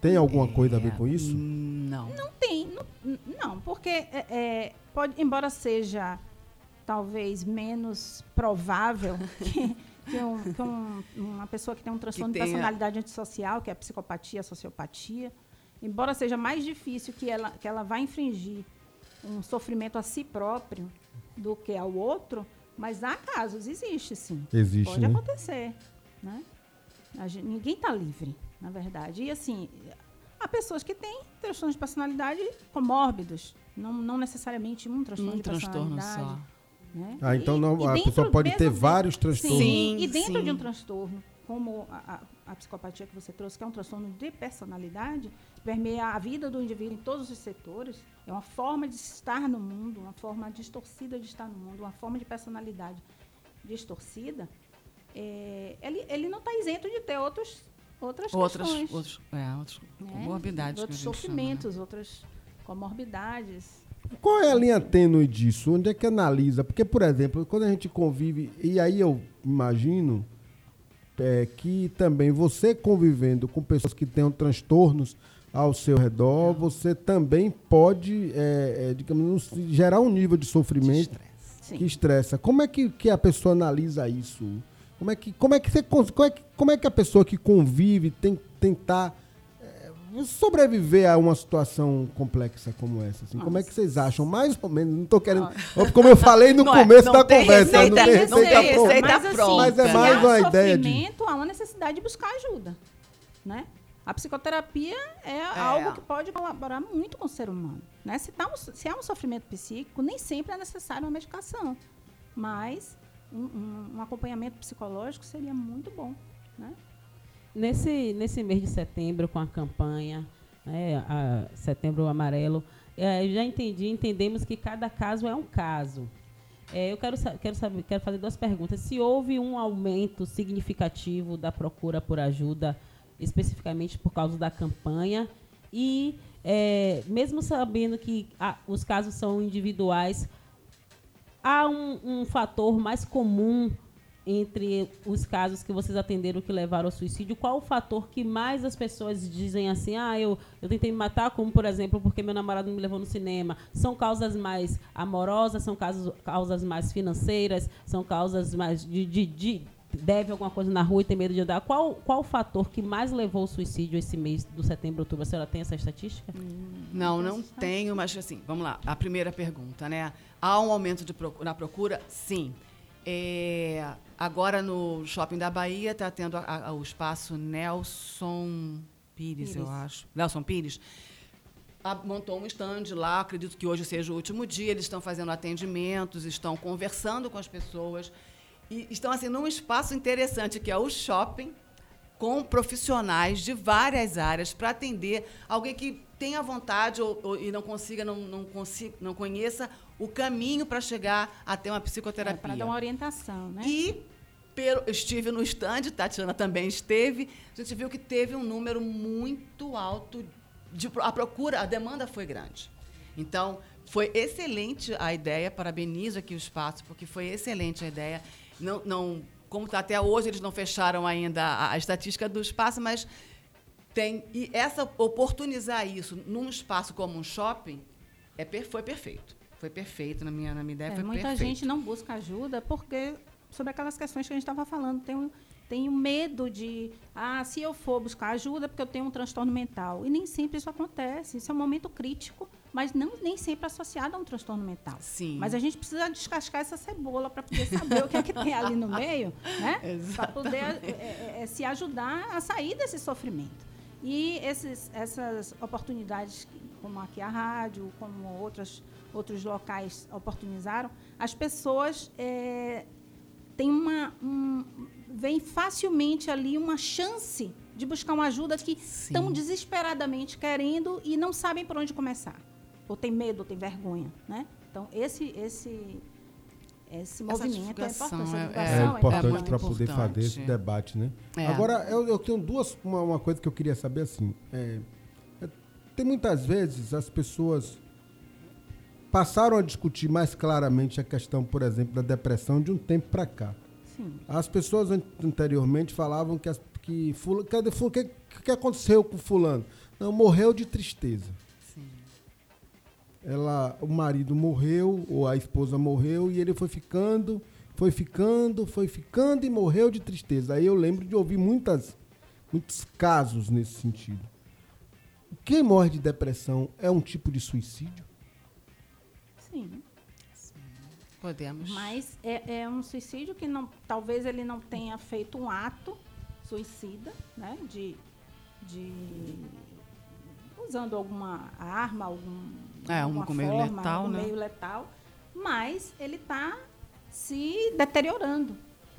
Speaker 3: Tem alguma coisa a ver com isso?
Speaker 14: Não.
Speaker 13: Não tem. Não, não porque é, é, pode, embora seja talvez menos provável que, que, um, que um, uma pessoa que tem um transtorno de personalidade antissocial, que é a psicopatia, a sociopatia, embora seja mais difícil que ela, que ela vá infringir um sofrimento a si próprio do que ao outro, mas há casos, existe sim.
Speaker 3: Existe,
Speaker 13: Pode
Speaker 3: né?
Speaker 13: acontecer, né? Gente, ninguém está livre, na verdade. E assim, há pessoas que têm transtornos de personalidade comórbidos, não, não necessariamente um transtorno
Speaker 14: um
Speaker 13: de
Speaker 14: transtorno
Speaker 13: personalidade.
Speaker 14: só.
Speaker 13: Né?
Speaker 3: Ah, então
Speaker 13: e,
Speaker 3: não,
Speaker 13: e
Speaker 3: a
Speaker 13: dentro,
Speaker 3: pessoa pode ter vários transtornos.
Speaker 13: Sim,
Speaker 14: Sim,
Speaker 13: e dentro
Speaker 14: sim.
Speaker 13: de um transtorno, como a, a- a psicopatia que você trouxe, que é um transtorno de personalidade, permeia a vida do indivíduo em todos os setores, é uma forma de estar no mundo, uma forma distorcida de estar no mundo, uma forma de personalidade distorcida, é, ele, ele não está isento de ter outros, outras
Speaker 14: Outras,
Speaker 13: questões.
Speaker 14: outros, é, outros
Speaker 13: né?
Speaker 14: comorbidades.
Speaker 13: Outros
Speaker 14: gente chama, né?
Speaker 13: sofrimentos, outras comorbidades.
Speaker 3: Qual é a linha tênue disso? Onde é que analisa? Porque, por exemplo, quando a gente convive, e aí eu imagino é, que também você convivendo com pessoas que tenham transtornos ao seu redor, você também pode, é, é, digamos, gerar um nível de sofrimento
Speaker 13: Sim.
Speaker 3: que estressa. Como é que, que a pessoa analisa isso? Como é que, como é que, você, como é que, como é que a pessoa que convive tem tentar sobreviver a uma situação complexa como essa? assim? Como é que vocês acham? Mais ou menos, não estou querendo. Como eu falei no
Speaker 14: Não é-
Speaker 3: começo
Speaker 14: não
Speaker 3: da conversa,
Speaker 14: receita,
Speaker 3: não tem
Speaker 14: não tem
Speaker 3: receita pronta.
Speaker 14: receita
Speaker 13: mas, assim,
Speaker 14: pronta.
Speaker 3: Mas é
Speaker 13: se
Speaker 3: mais uma ideia de.
Speaker 13: sofrimento, há uma necessidade de buscar ajuda, né? A psicoterapia é, algo que pode colaborar muito com o ser humano, né? Se, tá um- se há um sofrimento psíquico, nem sempre é necessário uma medicação, mas um, um- um acompanhamento psicológico seria muito bom, né?
Speaker 1: Nesse, nesse mês de setembro, com a campanha, né, a Setembro Amarelo, eu já entendi, entendemos que cada caso é um caso. Eh, eu quero, quero, saber, quero fazer duas perguntas. Se houve um aumento significativo da procura por ajuda, especificamente por causa da campanha, e eh, mesmo sabendo que os casos são individuais, há um, um fator mais comum entre os casos que vocês atenderam que levaram ao suicídio? Qual o fator que mais as pessoas dizem assim, ah, eu, eu tentei me matar, como por exemplo, porque meu namorado me levou no cinema? São causas mais amorosas, são causas, causas mais financeiras, são causas mais de, de, de deve alguma coisa na rua e tem medo de andar. Qual, qual o fator que mais levou ao suicídio esse mês do setembro, outubro? A senhora tem essa estatística?
Speaker 14: Não, não tenho, mas assim, vamos lá. A primeira pergunta, né? Há um aumento de procu- na procura? Sim. É, agora no Shopping da Bahia está tendo a- a- o espaço Nelson Pires, eu
Speaker 13: Pires.
Speaker 14: acho. Nelson Pires. a- montou um stand lá, acredito que hoje seja o último dia, eles estão fazendo atendimentos, estão conversando com as pessoas e estão assim num espaço interessante que é o shopping com profissionais de várias áreas para atender alguém que tenha vontade ou, ou- e não consiga, não, não, consiga, não conheça o caminho para chegar até uma psicoterapia.
Speaker 13: Para dar uma orientação, né?
Speaker 14: E pelo, estive no stand, Tatiana também esteve, a gente viu que teve um número muito alto de a procura, a demanda foi grande. Então, foi excelente a ideia, parabenizo aqui o espaço, porque foi excelente a ideia. Não, não, como está até hoje, eles não fecharam ainda a, a estatística do espaço, mas tem. E essa oportunizar isso num espaço como um shopping é, foi perfeito. Foi perfeito na minha, na minha ideia,
Speaker 13: É, muita
Speaker 14: perfeito.
Speaker 13: gente não busca ajuda porque sobre aquelas questões que a gente estava falando, tem um, um medo de, ah, se eu for buscar ajuda é porque eu tenho um transtorno mental. E nem sempre isso acontece. Isso é um momento crítico, mas não nem sempre associado a um transtorno mental.
Speaker 14: Sim.
Speaker 13: Mas a gente precisa descascar essa cebola para poder saber o que é que tem ali no meio, né? Para poder é, é, se ajudar a sair desse sofrimento. E esses, essas oportunidades, como aqui a rádio, como outras, outros locais oportunizaram, as pessoas é, têm uma. Um, vem facilmente ali uma chance de buscar uma ajuda que estão desesperadamente querendo e não sabem por onde começar. Ou tem medo, ou tem vergonha. Né? Então, esse, esse, esse
Speaker 14: Essa
Speaker 13: movimento é importante.
Speaker 14: é-
Speaker 13: essa
Speaker 3: É
Speaker 13: divulgação
Speaker 3: importante para poder fazer esse debate, né?
Speaker 14: É.
Speaker 3: Agora, eu, eu tenho duas. Uma, uma coisa que eu queria saber assim. é, é, tem muitas vezes as pessoas passaram a discutir mais claramente a questão, por exemplo, da depressão de um tempo para cá.
Speaker 13: Sim.
Speaker 3: As pessoas an- anteriormente falavam que, as, que fula- cadê fu- o que, que aconteceu com fulano? Não, morreu de tristeza. Ela, o marido morreu, ou a esposa morreu, e ele foi ficando, foi ficando, foi ficando e morreu de tristeza. Aí eu lembro de ouvir muitas, muitos casos nesse sentido. Quem morre de depressão é um tipo de suicídio?
Speaker 14: Podemos.
Speaker 13: Mas é, é um suicídio que não, talvez ele não tenha feito um ato suicida, né? De, de usando alguma arma, algum
Speaker 14: É,
Speaker 13: alguma
Speaker 14: algum meio
Speaker 13: forma,
Speaker 14: letal,
Speaker 13: algum
Speaker 14: né?
Speaker 13: meio letal, mas ele está se deteriorando.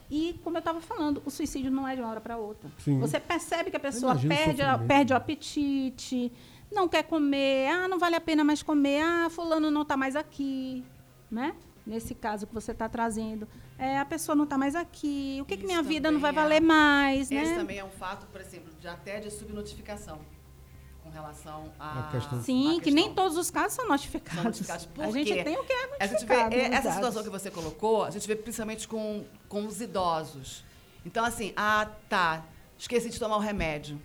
Speaker 13: E, como eu estava falando, o suicídio não é de uma hora para outra.
Speaker 3: Sim.
Speaker 13: Você percebe que a pessoa perde, a- perde o apetite, não quer comer, ah, não vale a pena mais comer, ah, fulano não está mais aqui, né? Nesse caso que você está trazendo, é, a pessoa não está mais aqui, o que, que minha vida não vai
Speaker 14: é-
Speaker 13: valer mais,
Speaker 14: Esse
Speaker 13: né?
Speaker 14: também é um fato, por exemplo, de até de subnotificação com relação a.
Speaker 3: A questão-
Speaker 13: Sim,
Speaker 14: a
Speaker 13: que nem todos os casos são notificados.
Speaker 14: São notificados. Por
Speaker 13: a gente
Speaker 14: quê?
Speaker 13: tem o que é
Speaker 14: A gente vê,
Speaker 13: notificado.
Speaker 14: é, essa
Speaker 13: dados.
Speaker 14: situação que você colocou, a gente vê principalmente com, com os idosos. Então, assim, ah, tá, esqueci de tomar o remédio.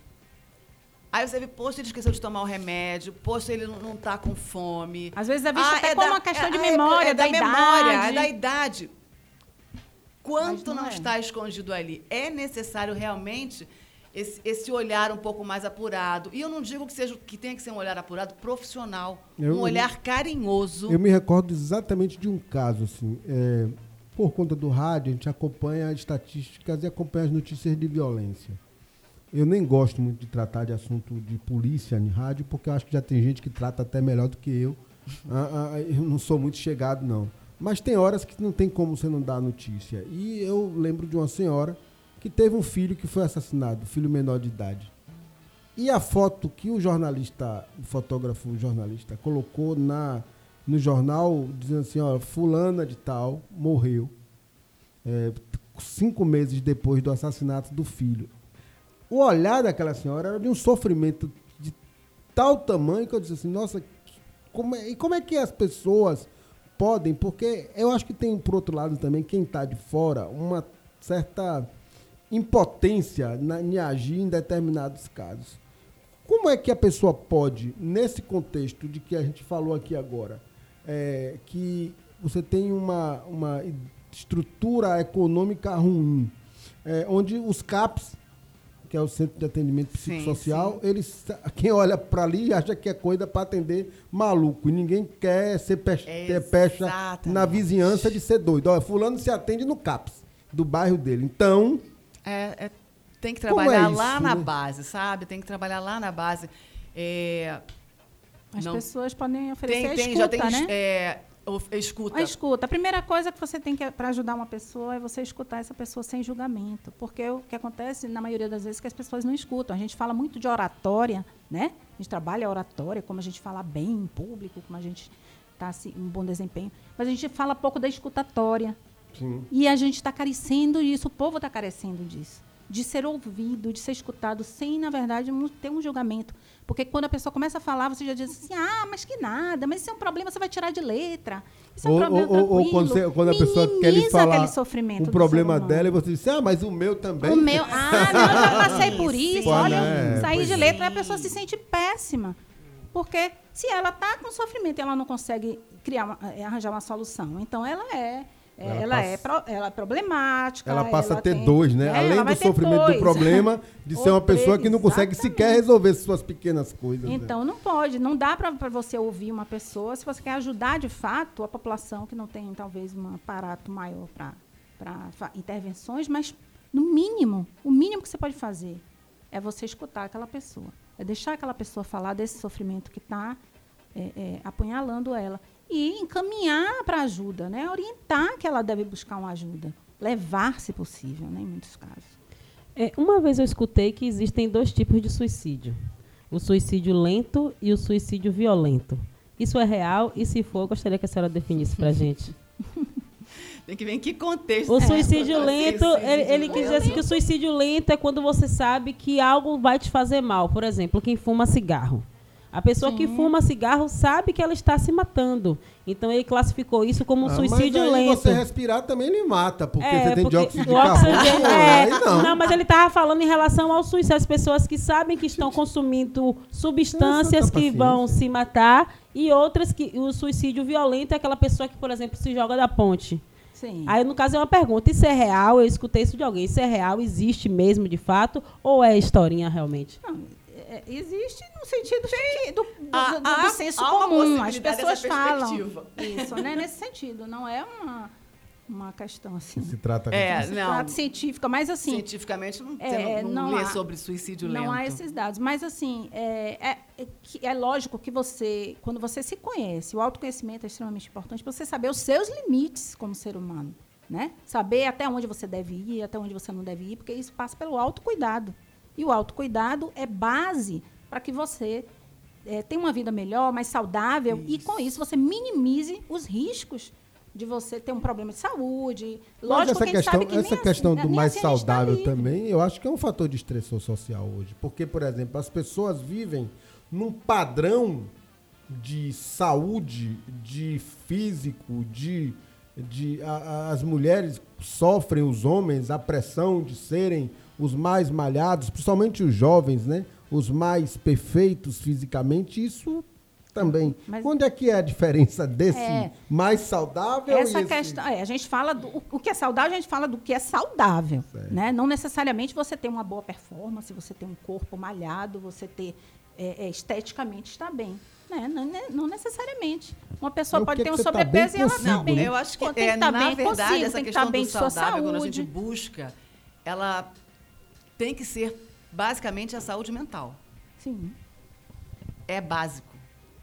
Speaker 14: Aí você vê, poxa, ele esqueceu de tomar o remédio, poxa, ele não, não tá com fome.
Speaker 13: Às vezes é visto
Speaker 14: Ah,
Speaker 13: até
Speaker 14: é
Speaker 13: como
Speaker 14: da-
Speaker 13: uma questão
Speaker 14: é-
Speaker 13: de
Speaker 14: é-
Speaker 13: memória,
Speaker 14: é
Speaker 13: da,
Speaker 14: memória,
Speaker 13: idade.
Speaker 14: é da idade. Quanto
Speaker 13: Mas não
Speaker 14: não,
Speaker 13: é.
Speaker 14: está escondido ali? É necessário realmente esse, esse olhar um pouco mais apurado. E eu não digo que seja que tenha que ser um olhar apurado profissional,
Speaker 3: Eu-
Speaker 14: um olhar carinhoso.
Speaker 3: Eu me recordo exatamente de um caso, assim. é, por conta do rádio, a gente acompanha as estatísticas e acompanha as notícias de violência. Eu nem gosto muito de tratar de assunto de polícia em rádio, porque eu acho que já tem gente que trata até melhor do que eu. Ah, ah, eu não sou muito chegado, não. Mas tem horas que não tem como você não dar notícia. E eu lembro de uma senhora que teve um filho que foi assassinado, filho menor de idade. E a foto que o jornalista, o fotógrafo o jornalista, colocou na, no jornal, dizendo assim, ó, fulana de tal morreu é, cinco meses depois do assassinato do filho. O olhar daquela senhora era de um sofrimento de tal tamanho que eu disse assim, nossa, como é, e como é que as pessoas podem, porque eu acho que tem, por outro lado também, quem está de fora, uma certa impotência na, em agir em determinados casos. Como é que a pessoa pode, nesse contexto de que a gente falou aqui agora, é, que você tem uma, uma estrutura econômica ruim, é, onde os CAPs, que é o Centro de Atendimento
Speaker 14: Sim,
Speaker 3: Psicossocial, eles, quem olha para ali acha que é coisa para atender maluco. E ninguém quer ser pe ter pecha na vizinhança de ser doido. Olha, fulano se atende no CAPS do bairro dele. Então,
Speaker 14: É, é- tem que
Speaker 3: Como é
Speaker 14: trabalhar
Speaker 3: isso,
Speaker 14: lá na
Speaker 3: né?
Speaker 14: base, sabe? Tem que trabalhar lá na base. É,
Speaker 13: As
Speaker 14: não-
Speaker 13: pessoas podem oferecer
Speaker 14: tem,
Speaker 13: a
Speaker 14: tem,
Speaker 13: escuta,
Speaker 14: já tem
Speaker 13: né?
Speaker 14: Escuta.
Speaker 13: A escuta. A primeira coisa que você tem que para ajudar uma pessoa é você escutar essa pessoa sem julgamento, porque o que acontece na maioria das vezes é que as pessoas não escutam. A gente fala muito de oratória, né? A gente trabalha a oratória, como a gente fala bem em público, como a gente tá assim, um bom desempenho, mas a gente fala pouco da escutatória.
Speaker 3: sim.
Speaker 13: E a gente está carecendo disso, o povo está carecendo disso. De ser ouvido, de ser escutado, sem, na verdade, um- ter um julgamento. Porque quando a pessoa começa a falar, você já diz assim, ah, mas que nada, mas isso é um problema, você vai tirar de letra. Isso é um
Speaker 3: ou,
Speaker 13: problema
Speaker 3: ou- ou quando, você- quando a pessoa quer lhe falar
Speaker 13: aquele sofrimento
Speaker 3: o problema dela e você diz, ah, mas o meu também.
Speaker 13: O meu, ah, não, eu já passei por isso.
Speaker 3: Pô,
Speaker 13: Olha,
Speaker 3: né?
Speaker 13: eu saí
Speaker 3: Pois
Speaker 13: de
Speaker 3: é.
Speaker 13: letra, a pessoa se sente péssima. Porque se ela está com sofrimento e ela não consegue criar, uma- eh, arranjar uma solução, então ela é. Eh,
Speaker 3: Ela
Speaker 13: Ela,
Speaker 3: passa-
Speaker 13: é, pro- ela é problemática.
Speaker 3: Ela passa a ter
Speaker 13: tem-
Speaker 3: dois, né?
Speaker 13: É,
Speaker 3: Além
Speaker 13: ela
Speaker 3: do sofrimento do problema, de ser uma pessoa
Speaker 13: três,
Speaker 3: que não consegue sequer resolver suas pequenas coisas. né?
Speaker 13: Então não pode, não dá para você ouvir uma pessoa se você quer ajudar de fato a população que não tem talvez um aparato maior para intervenções, mas no mínimo, o mínimo que você pode fazer é você escutar aquela pessoa, é deixar aquela pessoa falar desse sofrimento que está apunhalando ela e encaminhar para ajuda, né? Orientar que ela deve buscar uma ajuda, levar se possível, né? Em muitos casos.
Speaker 1: É, uma vez eu escutei que existem dois tipos de suicídio: o suicídio lento e o suicídio violento. Isso é real? E se for, eu gostaria que a senhora definisse para a gente.
Speaker 14: Tem que ver em que contexto.
Speaker 1: O
Speaker 14: é.
Speaker 1: suicídio
Speaker 14: Você
Speaker 1: lento,
Speaker 14: suicídio
Speaker 1: ele, ele quis dizer assim que o suicídio lento é quando você sabe que algo vai te fazer mal. Por exemplo, quem fuma cigarro. A pessoa que fuma cigarro sabe que ela está se matando. Então ele classificou isso como um
Speaker 3: Ah,
Speaker 1: suicídio
Speaker 3: mas aí
Speaker 1: lento.
Speaker 3: você respirar também lhe mata, porque
Speaker 1: É,
Speaker 3: você tem
Speaker 1: porque
Speaker 3: dióxido de carbono.
Speaker 1: oxigênio-
Speaker 3: aí
Speaker 1: é,
Speaker 3: não.
Speaker 1: não, mas ele estava falando em relação ao suicídio. As pessoas que sabem que estão consumindo substâncias que vão se matar e outras que o suicídio violento é aquela pessoa que, por exemplo, se joga da ponte.
Speaker 13: Sim.
Speaker 1: Aí, no caso, é uma pergunta. Isso é real? Eu escutei isso de alguém. Isso é real? Existe mesmo, de fato? Ou é historinha, realmente?
Speaker 13: É, existe no sentido de- do, do,
Speaker 14: Há-
Speaker 13: do- do
Speaker 14: há-
Speaker 13: senso
Speaker 14: há uma
Speaker 13: comum. As
Speaker 14: possibilidade
Speaker 13: pessoas falam. Isso, né? Nesse sentido. Não é uma, uma questão assim.
Speaker 3: Se trata
Speaker 14: É,
Speaker 13: se
Speaker 14: não.
Speaker 13: trata científica, mas assim.
Speaker 14: Cientificamente, não,
Speaker 13: é,
Speaker 14: você não, não lê
Speaker 13: há-
Speaker 14: sobre suicídio
Speaker 13: Não
Speaker 14: lento.
Speaker 13: há esses dados. Mas, assim, é, é, é é lógico que você, quando você se conhece, o autoconhecimento é extremamente importante para você saber os seus limites como ser humano. Né? Saber até onde você deve ir, até onde você não deve ir, porque isso passa pelo autocuidado. E o autocuidado é base para que você eh, tenha uma vida melhor, mais saudável, e com isso você minimize os riscos de você ter um problema de saúde.
Speaker 3: Mas
Speaker 13: Lógico
Speaker 3: essa
Speaker 13: que
Speaker 3: questão,
Speaker 13: que
Speaker 3: essa
Speaker 13: nem
Speaker 3: questão
Speaker 13: assim,
Speaker 3: do mais
Speaker 13: assim tá
Speaker 3: saudável também, eu acho que é um fator de estressor social hoje. Porque, por exemplo, as pessoas vivem num padrão de saúde, de físico, de. de a- a- as mulheres sofrem, os homens, a pressão de serem os mais malhados, principalmente os jovens, né? Os mais perfeitos fisicamente, isso também.
Speaker 13: Mas-
Speaker 3: Onde é que é a diferença desse
Speaker 13: É.
Speaker 3: mais saudável
Speaker 13: Essa
Speaker 3: e esse...
Speaker 13: questão, é, a gente fala do o- que é saudável, a gente fala do que é saudável, né? Não necessariamente você ter uma boa performance, você ter um corpo malhado, você ter é, é, esteticamente está bem, né? Não, ne- não necessariamente. Uma pessoa pode ter um
Speaker 3: tá
Speaker 13: sobrepeso
Speaker 3: bem
Speaker 13: e ela está
Speaker 3: consigo,
Speaker 13: bem.
Speaker 3: né?
Speaker 14: Eu acho que, é,
Speaker 13: que estar
Speaker 14: na
Speaker 13: bem
Speaker 14: verdade,
Speaker 13: consigo,
Speaker 14: essa
Speaker 13: que
Speaker 14: questão
Speaker 13: bem
Speaker 14: do saudável, quando a gente busca, ela tem que ser basicamente a saúde mental.
Speaker 13: Sim.
Speaker 14: É básico.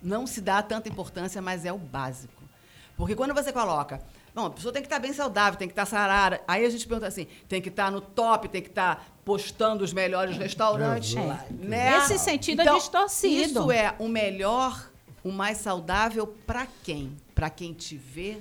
Speaker 14: Não se dá tanta importância, mas é o básico. Porque quando você coloca, bom, a pessoa tem que estar bem saudável, tem que estar sarada. Aí a gente pergunta assim, tem que estar no top, tem que estar postando os melhores restaurantes.
Speaker 13: É.
Speaker 14: Né?
Speaker 13: Esse sentido é
Speaker 14: Então,
Speaker 13: distorcido.
Speaker 14: Isso é o melhor, o mais saudável para quem? Para quem te vê.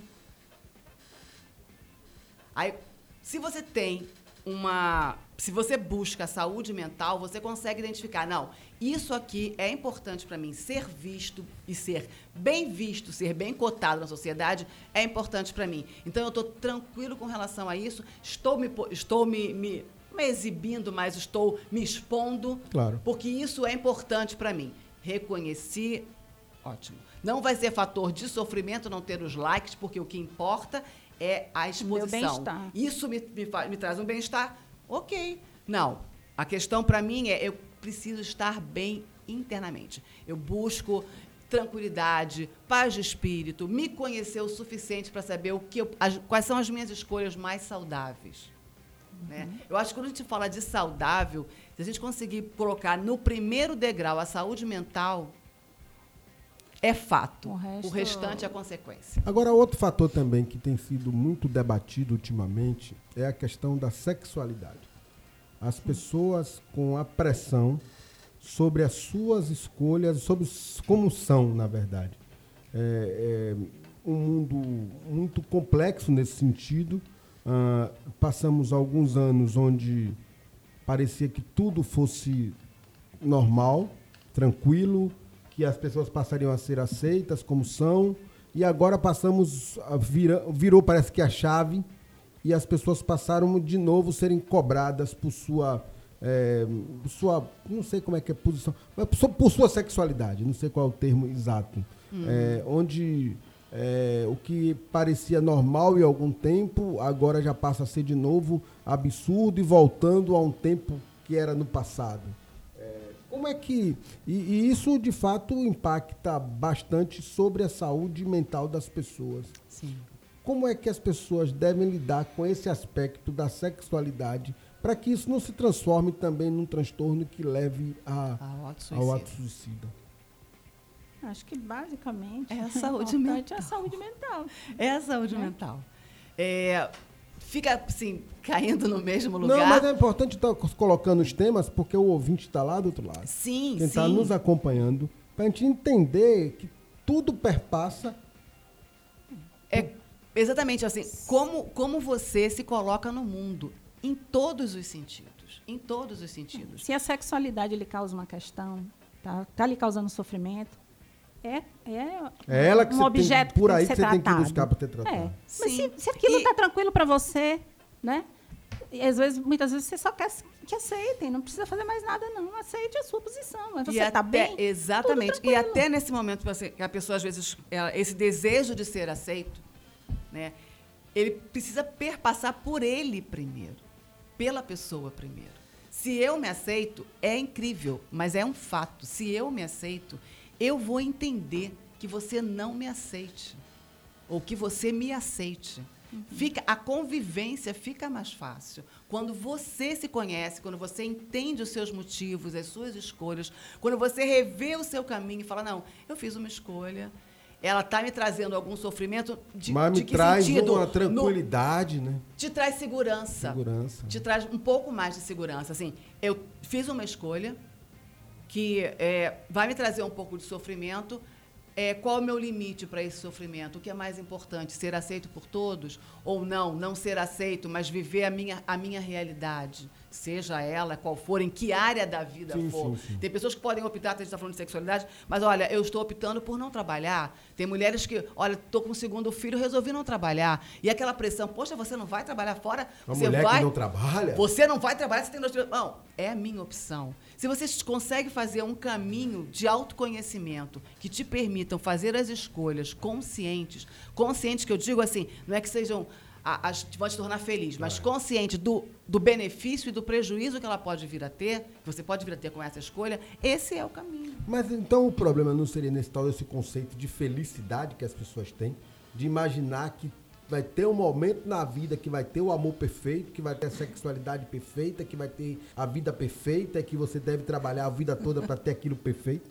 Speaker 14: Aí, se você tem uma. Se você busca saúde mental, você consegue identificar, não, isso aqui é importante para mim. Ser visto e ser bem visto, ser bem cotado na sociedade é importante para mim. Então, eu estou tranquilo com relação a isso. Estou me, estou me, me, me exibindo, mas estou me expondo.
Speaker 3: Claro.
Speaker 14: Porque isso é importante para mim. Reconheci, ótimo. Não vai ser fator de sofrimento não ter os likes, porque o que importa é a exposição.
Speaker 13: bem-estar.
Speaker 14: Isso me, me, me traz um bem-estar? Ok. Não. A questão para mim é eu preciso estar bem internamente. Eu busco tranquilidade, paz de espírito, me conhecer o suficiente para saber o que eu- as- quais são as minhas escolhas mais saudáveis. né? Eu acho que quando a gente fala de saudável, se a gente conseguir colocar no primeiro degrau a saúde mental, é fato.
Speaker 13: O resto-
Speaker 14: restante é consequência.
Speaker 3: Agora, outro fator também que tem sido muito debatido ultimamente é a questão da sexualidade. As pessoas com a pressão sobre as suas escolhas, sobre como são, na verdade. É, é um mundo muito complexo nesse sentido. Ah, passamos alguns anos onde parecia que tudo fosse normal, tranquilo, que as pessoas passariam a ser aceitas como são, e agora passamos vira, virou parece que a chave e as pessoas passaram de novo a serem cobradas por sua é, sua não sei como é que é posição, mas por sua, por sua sexualidade, não sei qual é o termo exato,
Speaker 15: Hum.
Speaker 3: É, onde é, o que parecia normal em algum tempo agora já passa a ser de novo absurdo e voltando a um tempo que era no passado. É, como é que. E, e isso de fato impacta bastante sobre a saúde mental das pessoas.
Speaker 14: Sim.
Speaker 3: Como é que as pessoas devem lidar com esse aspecto da sexualidade para que isso não se transforme também num transtorno que leve a,
Speaker 14: Ao ato
Speaker 3: ao
Speaker 14: suicida.
Speaker 3: ato suicida?
Speaker 13: Acho que basicamente
Speaker 14: É a
Speaker 13: o
Speaker 14: saúde mental.
Speaker 13: é a saúde mental.
Speaker 14: É a saúde
Speaker 13: Né?
Speaker 14: mental. É, fica, assim, caindo no mesmo lugar.
Speaker 3: Não, mas é importante estar colocando os temas porque o ouvinte está lá do outro lado.
Speaker 14: Sim,
Speaker 3: Quem está nos acompanhando, para a gente entender que tudo perpassa
Speaker 14: É Exatamente, assim, como, como você se coloca no mundo, em todos os sentidos. Em todos os sentidos.
Speaker 13: Se a sexualidade lhe causa uma questão, tá, tá lhe causando sofrimento, é, é,
Speaker 3: É ela que
Speaker 13: um
Speaker 3: você
Speaker 13: objeto
Speaker 3: tem, por
Speaker 13: que
Speaker 3: aí
Speaker 13: tem
Speaker 3: que
Speaker 13: que
Speaker 3: você
Speaker 13: ser
Speaker 3: tem que
Speaker 13: tratado.
Speaker 3: buscar para ter tratado.
Speaker 13: É. Mas se, se aquilo está tranquilo para você, né? E às vezes, muitas vezes você só quer que aceitem, não precisa fazer mais nada, não. Aceite a sua posição. Mas
Speaker 14: E
Speaker 13: você está
Speaker 14: até-
Speaker 13: bem?
Speaker 14: Exatamente.
Speaker 13: tudo
Speaker 14: E até nesse momento você- que a pessoa, às vezes, ela- esse desejo de ser aceito, né? Ele precisa perpassar por ele primeiro. Pela pessoa primeiro. Se eu me aceito, é incrível, mas é um fato. Se eu me aceito, eu vou entender que você não me aceite. Ou que você me aceite. Fica, a convivência fica mais fácil. Quando você se conhece, quando você entende os seus motivos, as suas escolhas, quando você revê o seu caminho e fala, não, eu fiz uma escolha, ela está me trazendo algum sofrimento de,
Speaker 3: Mas
Speaker 14: de
Speaker 3: me
Speaker 14: que
Speaker 3: traz
Speaker 14: sentido?
Speaker 3: uma
Speaker 14: No-
Speaker 3: tranquilidade, né?
Speaker 14: te traz segurança.
Speaker 3: Segurança.
Speaker 14: Te traz um pouco mais de segurança. Assim, eu fiz uma escolha que é, vai me trazer um pouco de sofrimento. É, qual o meu limite para esse sofrimento? O que é mais importante? Ser aceito por todos? Ou não? Não ser aceito, mas viver a minha, a minha realidade. Seja ela qual for, em que área da vida
Speaker 3: Sim,
Speaker 14: for.
Speaker 3: sim, sim.
Speaker 14: Tem pessoas que podem optar, a gente está falando de sexualidade, mas olha, eu estou optando por não trabalhar. Tem mulheres que, olha, estou com o segundo filho, resolvi não trabalhar. E aquela pressão, poxa, você não vai trabalhar fora?
Speaker 3: Uma
Speaker 14: você
Speaker 3: mulher que
Speaker 14: vai,
Speaker 3: não trabalha?
Speaker 14: Você não vai trabalhar, você tem dois filhos. Não, é a minha opção. Se você consegue fazer um caminho de autoconhecimento que te permitam fazer as escolhas conscientes, conscientes que eu digo assim, não é que sejam a- que vão te tornar feliz, mas consciente do, do benefício e do prejuízo que ela pode vir a ter, que você pode vir a ter com essa escolha, esse é o caminho.
Speaker 3: Mas então o problema não seria nesse tal esse conceito de felicidade que as pessoas têm, de imaginar que vai ter um momento na vida que vai ter o amor perfeito, que vai ter a sexualidade perfeita, que vai ter a vida perfeita, que você deve trabalhar a vida toda para ter aquilo perfeito.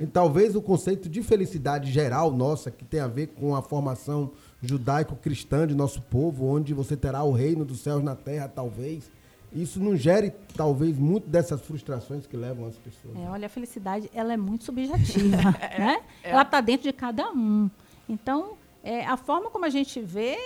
Speaker 3: E talvez o conceito de felicidade geral nossa, que tem a ver com a formação judaico-cristã de nosso povo, onde você terá o reino dos céus na terra, talvez, isso não gere, talvez, muito dessas frustrações que levam as pessoas.
Speaker 13: É, olha, a felicidade ela é muito subjetiva, né?
Speaker 14: é.
Speaker 13: Ela está dentro de cada um. Então, é, a forma como a gente vê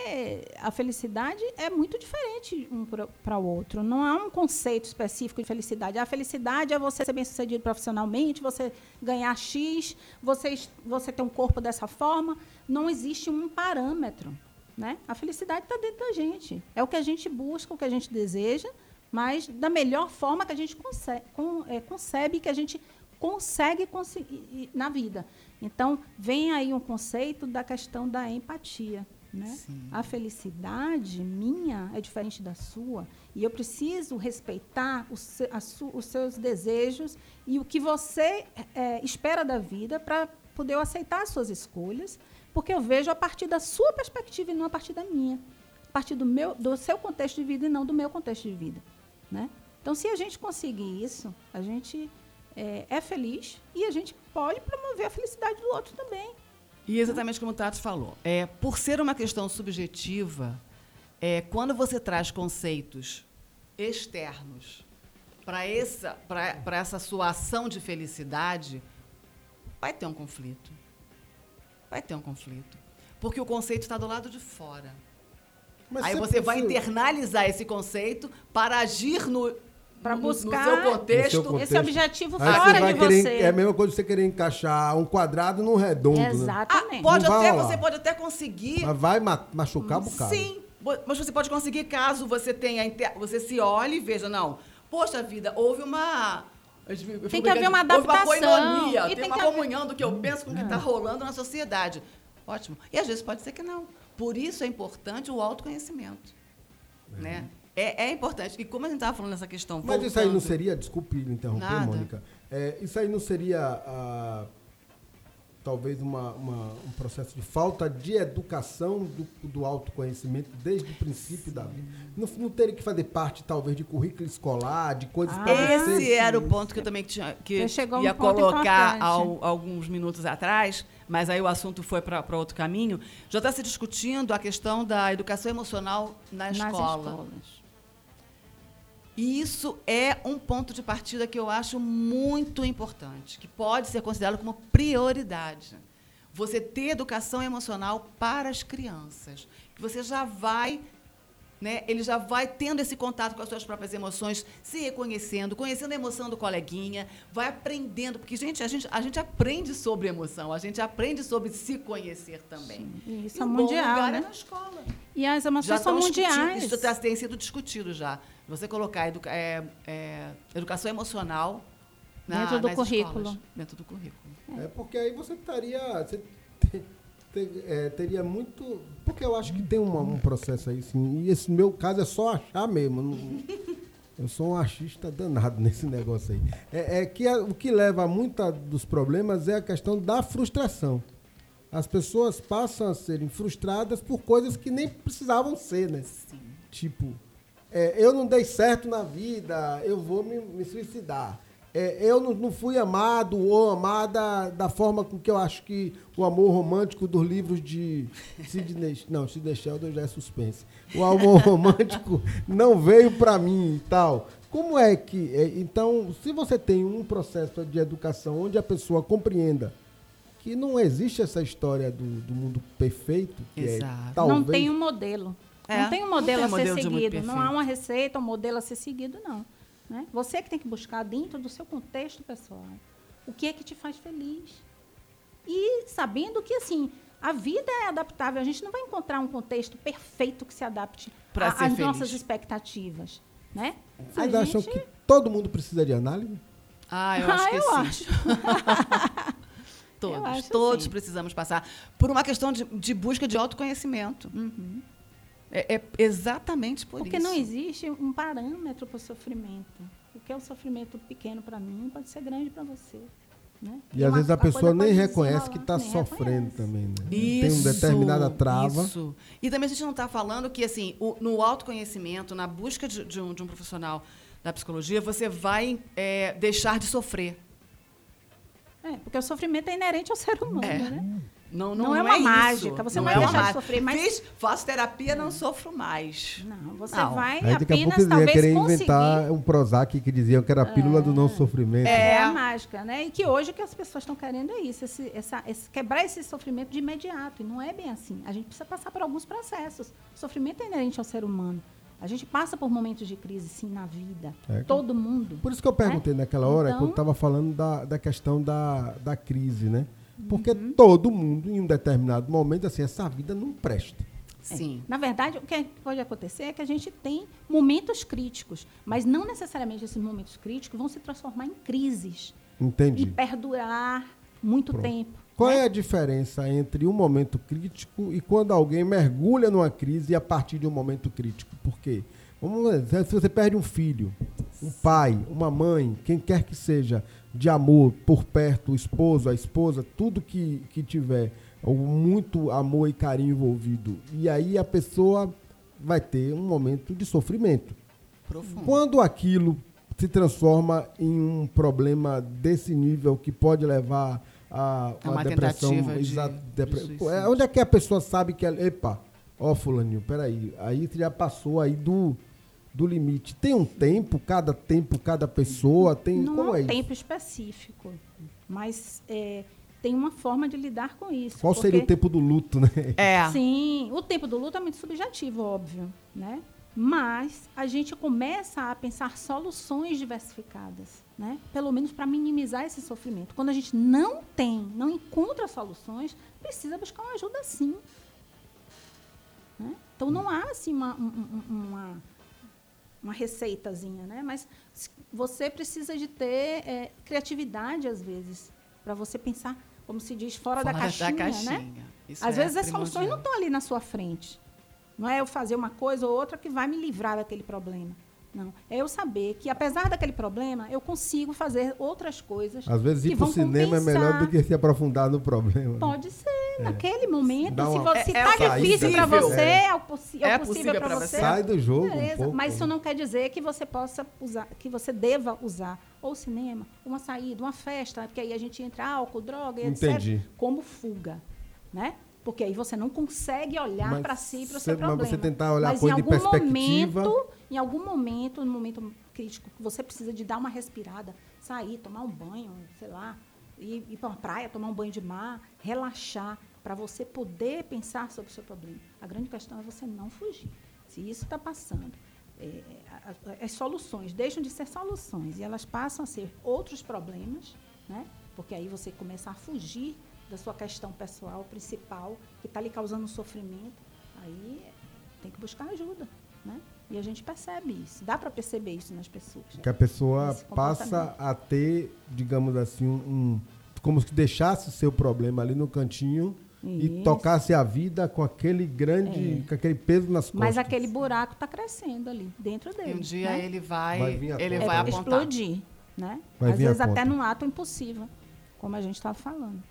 Speaker 13: a felicidade é muito diferente um para o outro. Não há um conceito específico de felicidade. A felicidade é você ser bem-sucedido profissionalmente, você ganhar X, você, você ter um corpo dessa forma. Não existe um parâmetro. Né? A felicidade está dentro da gente. É o que a gente busca, o que a gente deseja, mas da melhor forma que a gente consegue, con- é, concebe, que a gente consegue conseguir na vida. Então, vem aí um conceito da questão da empatia. Né? A felicidade minha é diferente da sua e eu preciso respeitar o se- a su- os seus desejos e o que você é, espera da vida para poder eu aceitar as suas escolhas, porque eu vejo a partir da sua perspectiva e não a partir da minha, a partir do meu, do seu contexto de vida e não do meu contexto de vida, né? Então, se a gente conseguir isso, a gente é, é feliz e a gente pode promover a felicidade do outro também.
Speaker 14: E exatamente como o Tato falou, é, por ser uma questão subjetiva, é, quando você traz conceitos externos para essa, pra- pra essa sua ação de felicidade, vai ter um conflito. Vai ter um conflito. Porque o conceito está do lado de fora.
Speaker 3: Mas
Speaker 14: Aí você vai internalizar esse conceito para agir no,
Speaker 13: Para
Speaker 14: no- no
Speaker 13: buscar
Speaker 14: seu contexto.
Speaker 3: No seu contexto.
Speaker 13: esse objetivo
Speaker 3: Aí
Speaker 13: fora
Speaker 3: vai
Speaker 13: de
Speaker 3: querer-
Speaker 13: você.
Speaker 3: É a mesma coisa que você querer encaixar um quadrado num redondo. Né?
Speaker 13: Exatamente.
Speaker 14: Pode
Speaker 3: Não vai
Speaker 14: até, você pode até conseguir
Speaker 3: Mas vai ma- machucar um bocado.
Speaker 14: Sim, mas você pode conseguir caso você tenha você se olhe e veja, não, poxa vida, houve uma
Speaker 13: Tem que haver uma
Speaker 14: Houve uma
Speaker 13: adaptação,
Speaker 14: coinonia,
Speaker 13: e
Speaker 14: tem,
Speaker 13: tem
Speaker 14: uma
Speaker 13: que haver-
Speaker 14: comunhão do que eu penso com o que está rolando na sociedade. Ótimo. E às vezes pode ser que não. Por isso é importante o autoconhecimento. Né? É, é importante. E como a gente estava falando nessa questão.
Speaker 3: Mas isso aí não
Speaker 14: voltando-
Speaker 3: seria, desculpe interromper,
Speaker 14: Nada.
Speaker 3: Mônica. É, isso aí não seria ah, talvez uma, uma- um processo de falta de educação do, do autoconhecimento desde o princípio da vida. Não, não teria que fazer parte, talvez, de currículo escolar, de coisas
Speaker 13: Ah,
Speaker 3: para.
Speaker 14: Esse era o ponto que eu também tinha, que
Speaker 13: um
Speaker 14: ia
Speaker 13: ponto
Speaker 14: colocar ao- alguns minutos atrás, mas aí o assunto foi para outro caminho. Já está se discutindo a questão da educação emocional na
Speaker 13: Nas
Speaker 14: escola.
Speaker 13: escolas.
Speaker 14: E isso é um ponto de partida que eu acho muito importante, que pode ser considerado como prioridade. você ter educação emocional para as crianças. Que você já vai né? Ele já vai tendo esse contato com as suas próprias emoções, se reconhecendo, conhecendo a emoção do coleguinha, vai aprendendo, porque gente, a gente, a gente aprende sobre emoção, a gente aprende sobre se conhecer também.
Speaker 13: Sim, isso
Speaker 14: e
Speaker 13: é
Speaker 14: bom
Speaker 13: mundial,
Speaker 14: lugar
Speaker 13: né?
Speaker 14: é na escola.
Speaker 13: E as emoções
Speaker 14: Já
Speaker 13: são mundiais.
Speaker 14: Isso tá- tem sido discutido já. Você colocar educa- é, é, educação emocional na,
Speaker 13: Dentro do
Speaker 14: nas
Speaker 13: currículo.
Speaker 14: escolas. Dentro do currículo.
Speaker 3: É porque aí você estaria. Você te- te- é, teria muito. Porque eu acho que tem uma- um processo aí, sim. E esse meu caso é só achar mesmo. não- eu sou um achista danado nesse negócio aí. É, é que a- o que leva a muitos dos problemas é a questão da frustração. As pessoas passam a serem frustradas por coisas que nem precisavam ser, né? Tipo, é, eu não dei certo na vida, eu vou me, me suicidar. É, eu não, não fui amado ou amada da forma com que eu acho que o amor romântico dos livros de Sidney... Não, Sidney Sheldon já é suspense. O amor romântico não veio pra mim e tal. Como é que... é, então, se você tem um processo de educação onde a pessoa compreenda que não existe essa história do, do mundo perfeito, que é
Speaker 14: Exato.
Speaker 3: talvez...
Speaker 13: Não tem um modelo.
Speaker 14: É,
Speaker 13: não tem um
Speaker 14: não
Speaker 13: modelo
Speaker 14: tem
Speaker 13: a
Speaker 14: modelo
Speaker 13: ser seguido. Não há uma receita, um modelo a ser seguido, não. Né? Você que tem que buscar dentro do seu contexto pessoal o que é que te faz feliz. E sabendo que, assim, a vida é adaptável. A gente não vai encontrar um contexto perfeito que se adapte às nossas expectativas. Né?
Speaker 3: Vocês acham
Speaker 13: gente-
Speaker 3: que todo mundo precisa de análise?
Speaker 14: Ah, eu acho
Speaker 13: Ah,
Speaker 14: que
Speaker 13: eu
Speaker 14: sim.
Speaker 13: acho.
Speaker 14: Todos,
Speaker 13: Eu acho
Speaker 14: todos
Speaker 13: sim.
Speaker 14: precisamos passar por uma questão de, de busca de autoconhecimento. É, é exatamente por
Speaker 13: Porque
Speaker 14: isso.
Speaker 13: não existe um parâmetro para o sofrimento. O que é um sofrimento pequeno para mim pode ser grande para você. Né?
Speaker 3: E às
Speaker 13: uma-
Speaker 3: vezes a
Speaker 13: coisa
Speaker 3: pessoa nem
Speaker 13: pode
Speaker 3: reconhece que está
Speaker 13: nem
Speaker 3: sofrendo
Speaker 13: reconhece.
Speaker 3: também, né?
Speaker 14: Isso,
Speaker 3: Tem uma determinada trava.
Speaker 14: Isso. E também a gente não está falando que, assim, o- no autoconhecimento, na busca de, de um, de um profissional da psicologia, você vai é, deixar de sofrer.
Speaker 13: É, porque o sofrimento é inerente ao ser humano,
Speaker 14: É.
Speaker 13: né?
Speaker 14: Não, não,
Speaker 13: Não é
Speaker 14: é
Speaker 13: uma
Speaker 14: isso.
Speaker 13: mágica, você não vai
Speaker 14: é uma
Speaker 13: deixar de sofrer, mas-
Speaker 14: Fiz, faço terapia, não sofro mais.
Speaker 13: Não, você
Speaker 14: Não.
Speaker 13: vai
Speaker 3: Aí daqui a
Speaker 13: apenas
Speaker 3: pouco
Speaker 13: talvez
Speaker 3: querer
Speaker 13: conseguir
Speaker 3: inventar um Prozac que diziam que era a pílula do não sofrimento.
Speaker 13: é. a mágica, né? E que hoje o que as pessoas estão querendo é isso, esse, essa, esse- quebrar esse sofrimento de imediato. E não é bem assim. A gente precisa passar por alguns processos. O sofrimento é inerente ao ser humano. A gente passa por momentos de crise, sim, na vida.
Speaker 3: É.
Speaker 13: Todo mundo.
Speaker 3: Por isso que eu perguntei naquela hora,
Speaker 13: Então-
Speaker 3: quando estava falando da, da questão da, da crise, né? Porque
Speaker 13: Uhum.
Speaker 3: todo mundo, em um determinado momento, assim, essa vida não presta.
Speaker 14: Sim.
Speaker 13: Na verdade, o que pode acontecer é que a gente tem momentos críticos, mas não necessariamente esses momentos críticos vão se transformar em crises
Speaker 3: Entendi.
Speaker 13: e perdurar muito
Speaker 3: Pronto.
Speaker 13: tempo.
Speaker 3: Qual é a diferença entre um momento crítico e quando alguém mergulha numa crise a partir de um momento crítico? Por quê? Vamos ver, se você perde um filho, um pai, uma mãe, quem quer que seja, de amor por perto, o esposo, a esposa, tudo que, que tiver, muito amor e carinho envolvido, e aí a pessoa vai ter um momento de sofrimento.
Speaker 14: Profundo.
Speaker 3: Quando aquilo se transforma em um problema desse nível que pode levar a uma, depressão, exa-
Speaker 14: de
Speaker 3: depre- é, onde é que a pessoa sabe que ela, epa, ó fulaninho, peraí, aí você já passou aí do, do limite. Tem um tempo, cada tempo, cada pessoa, tem
Speaker 13: Não
Speaker 3: como
Speaker 13: há
Speaker 3: é
Speaker 13: um
Speaker 3: isso?
Speaker 13: tempo específico, mas é, tem uma forma de lidar com isso.
Speaker 3: Qual seria o
Speaker 13: porque-
Speaker 3: tempo do luto, né?
Speaker 14: É.
Speaker 13: Sim, o tempo do luto é muito subjetivo, óbvio, né? Mas a gente começa a pensar soluções diversificadas, né? Pelo menos para minimizar esse sofrimento. Quando a gente não tem, não encontra soluções, precisa buscar uma ajuda sim. Né? Então não há assim uma, um- um- uma, uma receitazinha, né? Mas você precisa de ter é, criatividade às vezes para você pensar, como se diz, fora, da,
Speaker 14: Fora da
Speaker 13: caixinha, né?
Speaker 14: caixinha. Isso
Speaker 13: Às
Speaker 14: é
Speaker 13: vezes as soluções não estão ali na sua frente. Não é eu fazer uma coisa ou outra que vai me livrar daquele problema. Não. É eu saber que, apesar daquele problema, eu consigo fazer outras coisas.
Speaker 3: Às vezes ir pro
Speaker 13: vão
Speaker 3: cinema é melhor
Speaker 13: compensar.
Speaker 3: do que se aprofundar no problema. né?
Speaker 13: Pode ser, naquele momento.
Speaker 3: Dá
Speaker 13: Se
Speaker 3: uma-
Speaker 13: você
Speaker 14: É- é
Speaker 13: está
Speaker 3: saída.
Speaker 13: difícil para você,
Speaker 3: É.
Speaker 13: é, o possi- é
Speaker 14: É
Speaker 13: o possível
Speaker 14: possível
Speaker 13: para você.
Speaker 14: você.
Speaker 3: Sai do jogo um
Speaker 13: Beleza, mas isso não quer dizer que você possa usar, que você deva usar ou cinema, uma saída, uma festa, porque aí a gente entra álcool, droga,
Speaker 3: Entendi.
Speaker 13: etc. Como fuga, né? Porque aí você não consegue olhar
Speaker 3: Mas
Speaker 13: para si, para o seu
Speaker 3: mas
Speaker 13: problema.
Speaker 3: você tentar olhar a
Speaker 13: Mas
Speaker 3: coisa
Speaker 13: em
Speaker 3: de
Speaker 13: algum
Speaker 3: perspectiva.
Speaker 13: momento, em algum momento, no momento crítico, você precisa de dar uma respirada, sair, tomar um banho, sei lá, ir, ir para uma praia, tomar um banho de mar, relaxar, para você poder pensar sobre o seu problema. A grande questão é você não fugir. Se isso está passando, é, a- a- as soluções deixam de ser soluções e elas passam a ser outros problemas, né? porque aí você começa a fugir da sua questão pessoal principal, que está lhe causando sofrimento, aí tem que buscar ajuda. Né? E a gente percebe isso, dá para perceber isso nas pessoas.
Speaker 3: Que a pessoa passa a ter, digamos assim, um, um- como se deixasse o seu problema ali no cantinho e tocasse a vida com aquele grande,
Speaker 13: É.
Speaker 3: com aquele peso nas costas.
Speaker 13: Mas aquele buraco está crescendo ali, dentro dele.
Speaker 14: E um dia
Speaker 13: né?
Speaker 14: ele vai,
Speaker 3: Vai vir a
Speaker 14: ele vai
Speaker 13: É,
Speaker 14: apontar.
Speaker 13: explodir, né?
Speaker 3: Vai
Speaker 13: Às
Speaker 3: vir a
Speaker 13: vezes até num ato impossível, como a gente estava falando.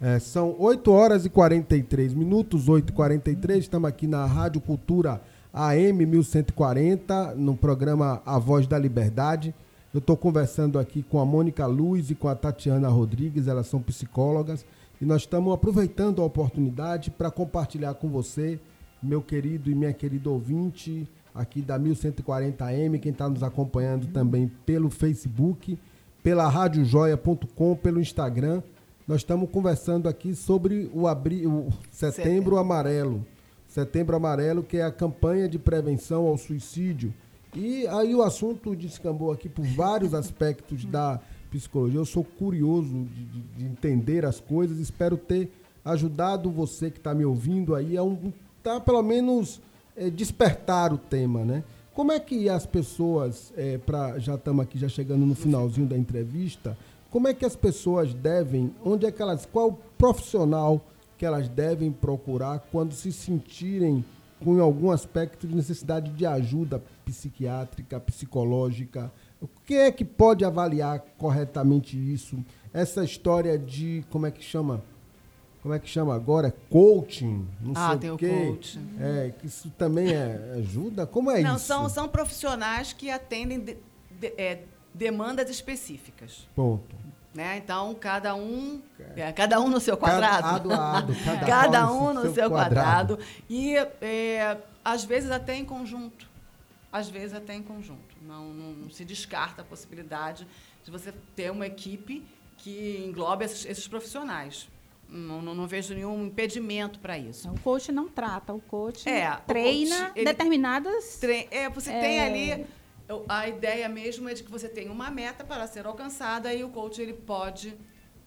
Speaker 3: É, são 8 horas e 43 minutos, 8 e 43 Estamos aqui na Rádio Cultura AM 1140, no programa A Voz da Liberdade. Eu estou conversando aqui com a Mônica Luz e com a Tatiana Rodrigues, elas são psicólogas. E nós estamos aproveitando a oportunidade para compartilhar com você, meu querido e minha querida ouvinte, aqui da 1140M, quem está nos acompanhando também pelo Facebook, pela radiojoia.com, pelo Instagram. Nós estamos conversando aqui sobre o, abri... o Setembro,
Speaker 14: Setembro.
Speaker 3: Amarelo. Setembro Amarelo, que é a campanha de prevenção ao suicídio. E aí o assunto descambou aqui por vários aspectos da psicologia. Eu sou curioso de, de- de entender as coisas. Espero ter ajudado você que está me ouvindo aí a um, tá, pelo menos eh, despertar o tema, né? Como é que as pessoas, eh, pra, já estamos aqui já chegando no finalzinho da entrevista, como é que as pessoas devem, onde é que elas, qual profissional que elas devem procurar quando se sentirem com algum aspecto de necessidade de ajuda psiquiátrica, psicológica? O que é que pode avaliar corretamente isso? Essa história de, como é que chama? Como é que chama agora? Coaching? Não
Speaker 14: Ah,
Speaker 3: sei
Speaker 14: tem o
Speaker 3: quê.
Speaker 14: coaching.
Speaker 3: É, que isso também é, ajuda? Como é
Speaker 14: Não,
Speaker 3: isso?
Speaker 14: são, são profissionais que atendem de- de- é, demandas específicas.
Speaker 3: Ponto.
Speaker 14: Né? Então, cada um, é, cada um no seu quadrado.
Speaker 3: Cada ado, cada
Speaker 14: Cada um no seu, quadrado. E, é, às vezes, até em conjunto. Às vezes, até em conjunto. Não, não- se descarta a possibilidade de você ter uma equipe que englobe esses, esses profissionais. Não, não, não vejo nenhum impedimento para isso.
Speaker 13: O coach não trata, o coach
Speaker 14: É, o
Speaker 13: treina
Speaker 14: coach, ele-
Speaker 13: determinadas.
Speaker 14: Tre- É, você
Speaker 13: É.
Speaker 14: tem ali. A ideia mesmo é de que você tem uma meta para ser alcançada e o coach ele pode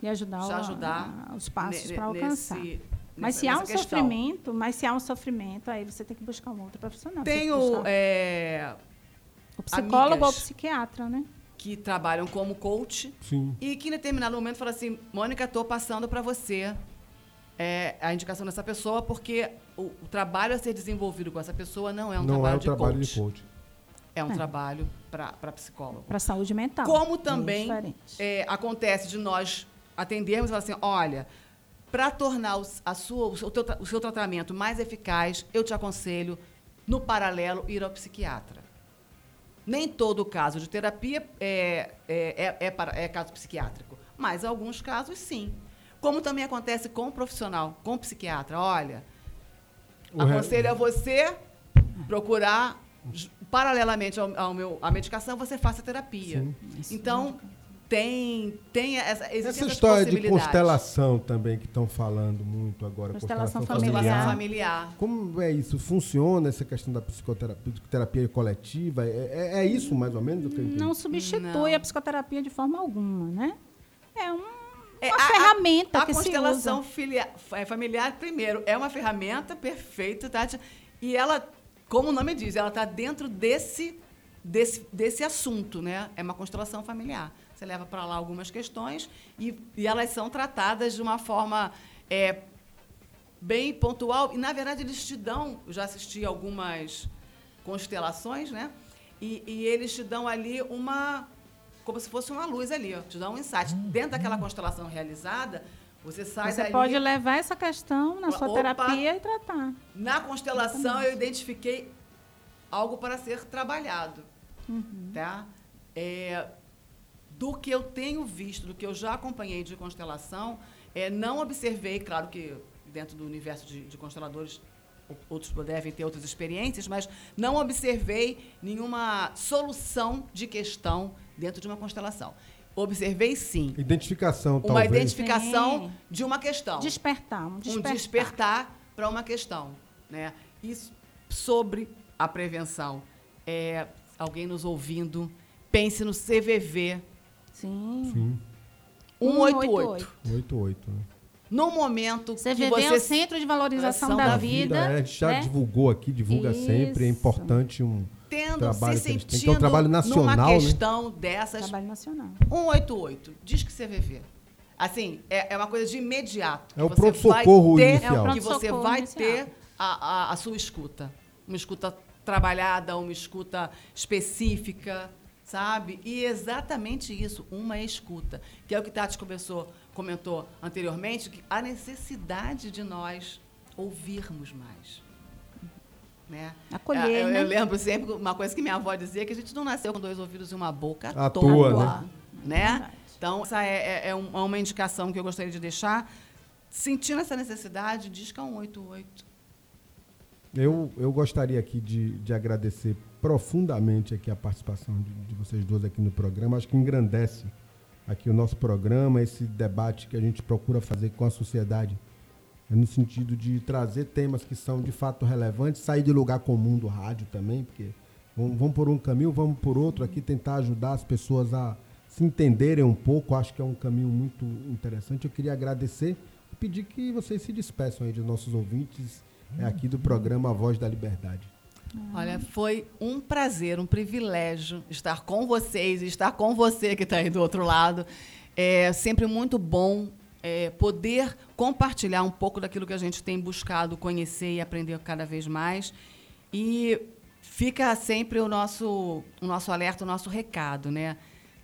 Speaker 13: E ajudar,
Speaker 14: te
Speaker 13: o-
Speaker 14: ajudar
Speaker 13: a- os passos para alcançar.
Speaker 14: nesse-
Speaker 13: mas se há um
Speaker 14: questão.
Speaker 13: sofrimento, mas se há um sofrimento, aí você tem que buscar um outro profissional.
Speaker 14: O,
Speaker 13: buscar
Speaker 14: é,
Speaker 13: o psicólogo ou o psiquiatra, né?
Speaker 14: que trabalham como coach
Speaker 3: Sim.
Speaker 14: e que em determinado momento fala assim, Mônica, estou passando para você é, a indicação dessa pessoa porque o, o trabalho a ser desenvolvido com essa pessoa não é um
Speaker 3: Não
Speaker 14: trabalho,
Speaker 3: é o
Speaker 14: de,
Speaker 3: trabalho
Speaker 14: coach.
Speaker 3: de coach.
Speaker 14: É um
Speaker 13: É.
Speaker 14: trabalho para psicólogo.
Speaker 13: Para saúde mental.
Speaker 14: Como
Speaker 13: É
Speaker 14: também é, acontece de nós atendermos e falar assim, olha, para tornar os- a sua, o, seu, o seu tratamento mais eficaz, eu te aconselho, no paralelo, ir ao psiquiatra. Nem todo caso de terapia é, é, é, é para- é caso psiquiátrico, mas alguns casos sim. Como também acontece com o profissional, com o psiquiatra. Olha,
Speaker 3: O
Speaker 14: aconselho a você procurar, paralelamente ao, ao meu, à medicação, você faça terapia. Então, tem, tem essa,
Speaker 3: Essa história de constelação também que estão falando muito agora.
Speaker 13: Constelação
Speaker 14: Constelação familiar.
Speaker 3: Como é isso? Funciona essa questão da psicoterapia, psicoterapia coletiva? É, é- é isso mais ou menos que?
Speaker 13: Não substitui
Speaker 14: Não.
Speaker 13: a psicoterapia de forma alguma, né? É um-
Speaker 14: É,
Speaker 13: uma
Speaker 14: a- a-
Speaker 13: ferramenta
Speaker 14: a,
Speaker 13: que se
Speaker 14: constelação
Speaker 13: usa.
Speaker 14: filia- é, familiar, primeiro, é uma ferramenta perfeita, Tati, e ela, como o nome diz, ela está dentro desse, desse, desse assunto, né? É uma constelação familiar. Você leva para lá algumas questões e, e elas são tratadas de uma forma é, bem pontual. E, na verdade, eles te dão, eu já assisti algumas constelações, né? E, e eles te dão ali uma. Como se fosse uma luz ali, ó, te dão um insight. Dentro daquela constelação realizada, você sai
Speaker 13: Você
Speaker 14: dali.
Speaker 13: pode levar essa questão na sua
Speaker 14: Opa.
Speaker 13: terapia e tratar.
Speaker 14: Na constelação, eu identifiquei algo para ser trabalhado.
Speaker 13: Uhum.
Speaker 14: Tá? É, do que eu tenho visto, do que eu já acompanhei de constelação, é, não observei, claro que dentro do universo de, de consteladores outros devem ter outras experiências, mas não observei nenhuma solução de questão dentro de uma constelação. Observei sim.
Speaker 3: Identificação,
Speaker 14: Uma
Speaker 3: talvez.
Speaker 14: identificação
Speaker 13: Sim.
Speaker 14: de uma questão.
Speaker 13: Despertar, um
Speaker 14: um
Speaker 13: despertar.
Speaker 14: despertar para uma questão, né? Isso sobre a prevenção. É, alguém nos ouvindo, pense no CVV
Speaker 13: Sim.
Speaker 3: Sim.
Speaker 14: 188.
Speaker 3: 88, né?
Speaker 14: No momento que
Speaker 13: CVV
Speaker 14: você
Speaker 13: é o Centro de Valorização
Speaker 14: Ação
Speaker 13: da,
Speaker 14: da
Speaker 13: Vida.
Speaker 3: é, a gente já
Speaker 13: né?
Speaker 3: divulgou aqui, divulga sempre, é
Speaker 13: Isso.
Speaker 3: importante um
Speaker 14: tendo
Speaker 3: trabalho
Speaker 14: se
Speaker 3: que
Speaker 14: sentindo
Speaker 3: que é um trabalho nacional,
Speaker 14: numa
Speaker 3: né?
Speaker 14: questão dessas
Speaker 13: Trabalho nacional.
Speaker 14: 188, diz que CVV. Assim, é, é uma coisa de imediato.
Speaker 3: É o
Speaker 14: que você
Speaker 3: pronto-socorro
Speaker 14: vai ter-
Speaker 3: inicial. É o
Speaker 14: Que você vai
Speaker 13: inicial.
Speaker 14: ter a, a, a sua escuta. Uma escuta trabalhada, uma escuta específica, sabe? E exatamente isso, uma escuta. Que é o que Tati começou, comentou anteriormente, que a necessidade de nós ouvirmos mais. Né?
Speaker 13: Acolher,
Speaker 14: eu,
Speaker 13: né?
Speaker 14: eu lembro sempre uma coisa que minha avó dizia, que a gente não nasceu com dois ouvidos e uma boca
Speaker 3: À
Speaker 14: toa,
Speaker 3: toa,
Speaker 14: né? Então, essa é, é- é é uma indicação que eu gostaria de deixar. Sentindo essa necessidade, disca 188.
Speaker 3: Eu, eu gostaria aqui de, de agradecer profundamente aqui a participação de, de vocês dois aqui no programa. Acho que engrandece aqui o nosso programa, esse debate que a gente procura fazer com a sociedade, é no sentido de trazer temas que são de fato relevantes, sair do lugar comum do rádio também, porque vamos, vamos por um caminho, vamos por outro aqui, tentar ajudar as pessoas a se entenderem um pouco. Acho que é um caminho muito interessante. Eu queria agradecer e pedir que vocês se despeçam aí dos nossos ouvintes é aqui do programa Voz da Liberdade.
Speaker 14: Olha, foi um prazer, um privilégio estar com vocês, estar com você que está aí do outro lado. É sempre muito bom é, poder compartilhar um pouco daquilo que a gente tem buscado conhecer e aprender cada vez mais. E fica sempre o nosso, o nosso alerta, o nosso recado, né?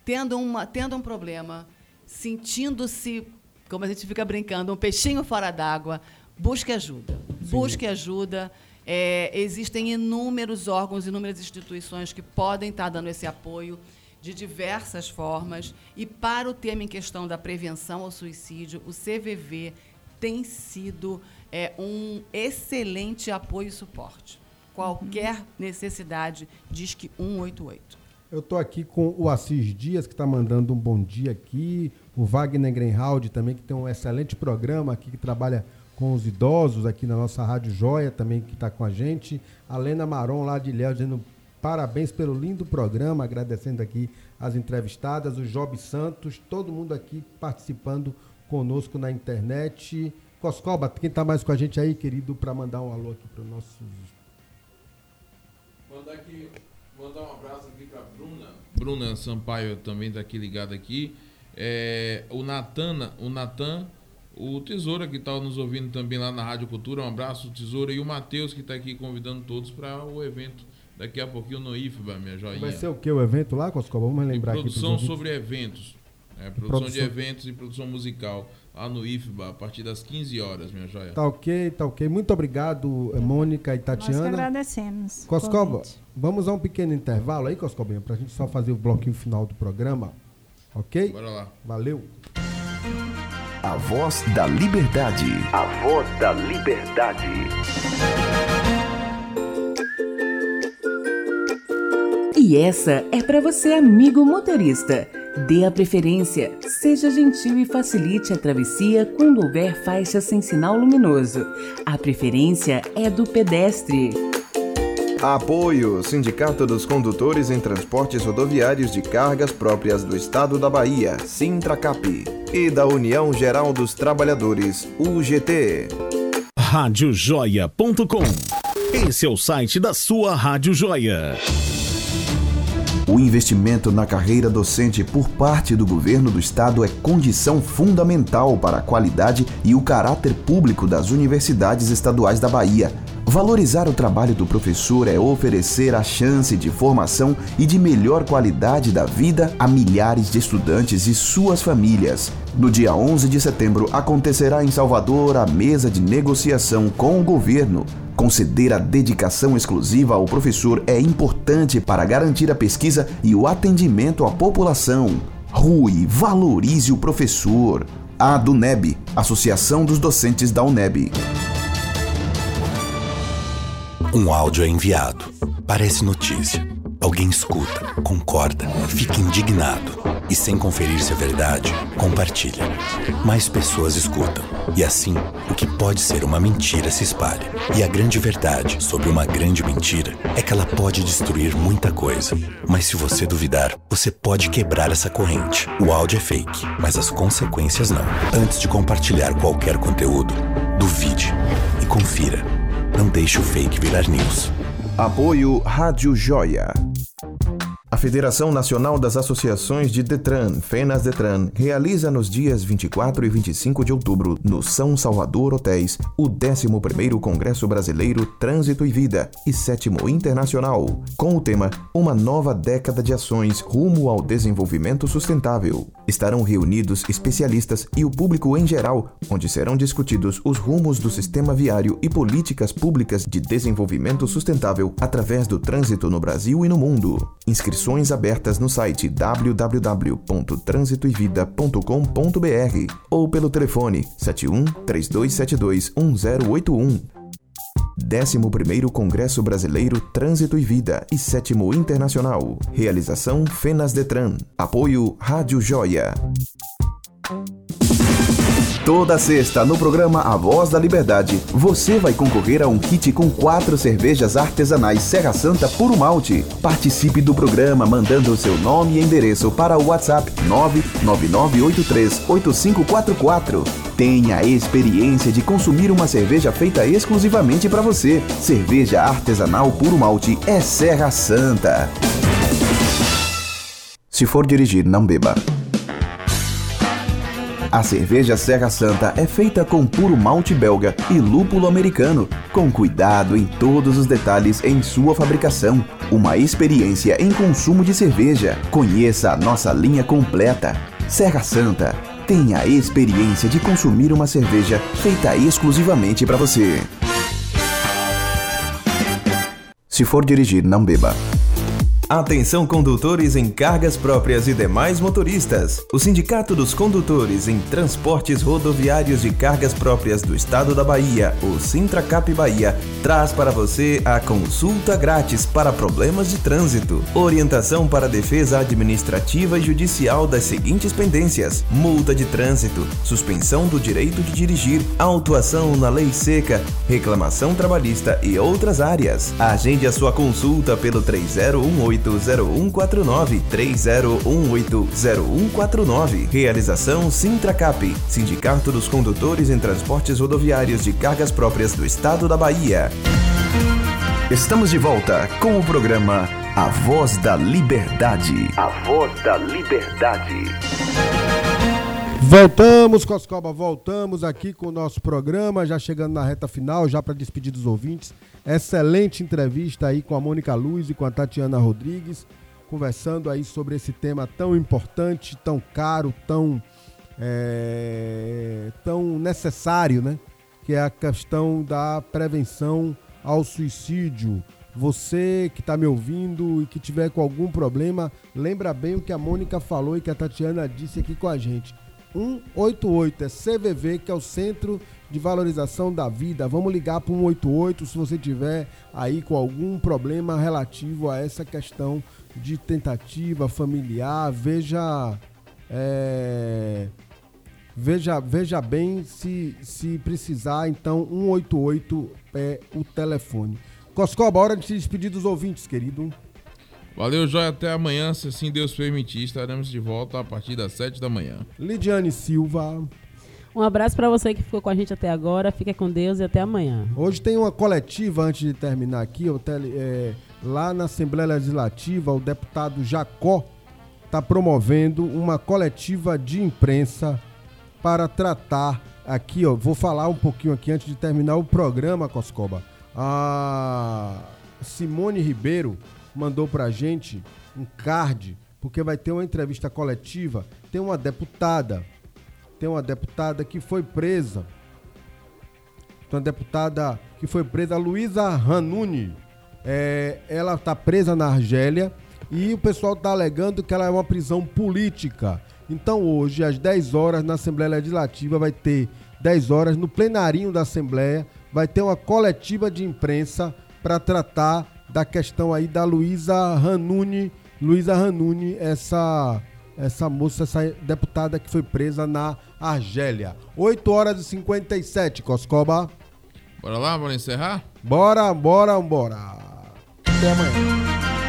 Speaker 14: Tendo, uma, tendo um problema, sentindo-se, como a gente fica brincando, um peixinho fora d'água, busque ajuda. Busque ajuda. É, existem inúmeros órgãos, inúmeras instituições que podem estar dando esse apoio de diversas formas. E para o tema em questão da prevenção ao suicídio, o CVV tem sido é, um excelente apoio e suporte. Qualquer necessidade, diz que 188.
Speaker 3: Eu estou aqui com o Assis Dias, que está mandando um bom dia aqui. O Wagner Grenhaldi também, que tem um excelente programa aqui, que trabalha com os idosos aqui na nossa Rádio Joia, também que está com a gente. A Lena Maron, lá de Léo, dizendo parabéns pelo lindo programa, agradecendo aqui as entrevistadas. O Job Santos, todo mundo aqui participando conosco na internet. Coscoba, quem está mais com a gente aí, querido, para mandar um alô aqui para os nossos
Speaker 2: Mandar, aqui, mandar um abraço aqui pra Bruna. Bruna Sampaio também tá aqui ligada aqui. É, o Natana, o Natan, o Tesoura que tá nos ouvindo também lá na Rádio Cultura. Um abraço, Tesoura. E o Matheus que tá aqui convidando todos para o evento daqui a pouquinho no IFBA, minha joinha.
Speaker 3: Vai ser o que o evento lá, Coscoba? Vamos lembrar aqui. pros
Speaker 2: Produção sobre eventos. É, produção, de
Speaker 3: Produção.
Speaker 2: eventos e produção musical lá no IFBA a partir das 15 horas, minha joia.
Speaker 3: Tá ok, tá ok. Muito obrigado, eh, Mônica e
Speaker 13: Nós que
Speaker 3: Tatiana.
Speaker 13: agradecemos.
Speaker 3: Coscoba,
Speaker 13: convite.
Speaker 3: vamos a um pequeno intervalo aí, Coscobinha, pra gente só fazer o bloquinho final do programa. Ok?
Speaker 2: Bora lá.
Speaker 3: Valeu.
Speaker 10: A voz da liberdade.
Speaker 16: A voz da liberdade.
Speaker 9: E essa é para você, amigo motorista. Dê a preferência, seja gentil e facilite a travessia quando houver faixa sem sinal luminoso. A preferência é do pedestre.
Speaker 17: Apoio Sindicato dos Condutores em Transportes Rodoviários de Cargas Próprias do Estado da Bahia, Sintracap, e da União Geral dos Trabalhadores, UGT.
Speaker 8: Radiojoia.com. Esse é o site da sua Rádio Joia.
Speaker 10: O investimento na carreira docente por parte do governo do estado é condição fundamental para a qualidade e o caráter público das universidades estaduais da Bahia. Valorizar o trabalho do professor é oferecer a chance de formação e de melhor qualidade da vida a milhares de estudantes e suas famílias. No dia 11 de setembro acontecerá em Salvador a mesa de negociação com o governo. Conceder a dedicação exclusiva ao professor é importante para garantir a pesquisa e o atendimento à população. Rui, valorize o professor. A DUNEB, Associação dos Docentes da UNEB.
Speaker 11: Um áudio é enviado. Parece notícia. alguém escuta, concorda, fica indignado e, sem conferir se é verdade, compartilha. Mais pessoas escutam e, assim, o que pode ser uma mentira se espalha. E a grande verdade sobre uma grande mentira é que ela pode destruir muita coisa. Mas se você duvidar, você pode quebrar essa corrente. O áudio é fake, mas as consequências não. Antes de compartilhar qualquer conteúdo, duvide e confira. Não deixe o fake virar news.
Speaker 10: Apoio Rádio Joia. A Federação Nacional das Associações de Detran, FENAS Detran, realiza nos dias 24 e 25 de outubro, no São Salvador Hotéis, o 11º Congresso Brasileiro Trânsito e Vida e 7 Internacional, com o tema Uma Nova Década de Ações Rumo ao Desenvolvimento Sustentável. Estarão reunidos especialistas e o público em geral, onde serão discutidos os rumos do sistema viário e políticas públicas de desenvolvimento sustentável através do trânsito no Brasil e no mundo. Inscrições abertas no site www.transitoevida.com.br ou pelo telefone 71 3272 1081. 11º Congresso Brasileiro Trânsito e Vida e 7 Internacional. Realização Fenas Detran. Apoio Rádio Joia. Toda sexta, no programa A Voz da Liberdade, você vai concorrer a um kit com quatro cervejas artesanais Serra Santa Puro Malte. Participe do programa mandando seu nome e endereço para o WhatsApp 999838544. Tenha a experiência de consumir uma cerveja feita exclusivamente para você. Cerveja artesanal Puro Malte é Serra Santa. Se for dirigir, não beba. A cerveja Serra Santa é feita com puro malte belga e lúpulo americano, com cuidado em todos os detalhes em sua fabricação. Uma experiência em consumo de cerveja. Conheça a nossa linha completa. Serra Santa. Tenha a experiência de consumir uma cerveja feita exclusivamente para você. Se for dirigir, não beba.
Speaker 17: Atenção condutores em cargas próprias e demais motoristas. O Sindicato dos Condutores em Transportes Rodoviários de Cargas Próprias do Estado da Bahia, o Sintracap Bahia, traz para você a consulta grátis para problemas de trânsito, orientação para defesa administrativa e judicial das seguintes pendências: multa de trânsito, suspensão do direito de dirigir, autuação na lei seca, reclamação trabalhista e outras áreas. Agende a sua consulta pelo 3018 30180149 30180149. Realização Sintracap, Sindicato dos Condutores em Transportes Rodoviários de Cargas Próprias do Estado da Bahia.
Speaker 10: Estamos de volta com o programa A Voz da Liberdade.
Speaker 16: A Voz da Liberdade.
Speaker 3: Voltamos, Coscoba, voltamos aqui com o nosso programa, já chegando na reta final, já para despedir dos ouvintes. Excelente entrevista aí com a Mônica Luz e com a Tatiana Rodrigues, conversando aí sobre esse tema tão importante, tão caro, tão, é, tão necessário, né? Que é a questão da prevenção ao suicídio. Você que está me ouvindo e que tiver com algum problema, lembra bem o que a Mônica falou e que a Tatiana disse aqui com a gente 188, é CVV, que é o Centro de Valorização da Vida. Vamos ligar para 188 se você tiver aí com algum problema relativo a essa questão de tentativa familiar. Veja, é, veja, veja bem se, se precisar, então 188 é o telefone. Coscoba, hora de se despedir dos ouvintes, querido.
Speaker 2: Valeu, Joia. Até amanhã, se assim Deus permitir. Estaremos de volta a partir das 7 da manhã.
Speaker 3: Lidiane Silva.
Speaker 1: Um abraço para você que ficou com a gente até agora. Fica com Deus e até amanhã.
Speaker 3: Hoje tem uma coletiva, antes de terminar aqui, é, lá na Assembleia Legislativa, o deputado Jacó está promovendo uma coletiva de imprensa para tratar aqui, ó, vou falar um pouquinho aqui antes de terminar o programa, Coscoba. A Simone Ribeiro mandou pra gente um card, porque vai ter uma entrevista coletiva. Tem uma deputada, tem uma deputada que foi presa. Tem uma deputada que foi presa, Luísa Ranuni. É, ela está presa na Argélia e o pessoal está alegando que ela é uma prisão política. Então hoje, às 10 horas, na Assembleia Legislativa, vai ter 10 horas, no plenarinho da Assembleia, vai ter uma coletiva de imprensa para tratar da questão aí da Luísa Ranuni, Luísa Ranuni, essa essa moça, essa deputada que foi presa na Argélia. 8 horas e 57, Coscoba.
Speaker 2: Bora lá, bora encerrar?
Speaker 3: Bora, bora, bora. Até amanhã.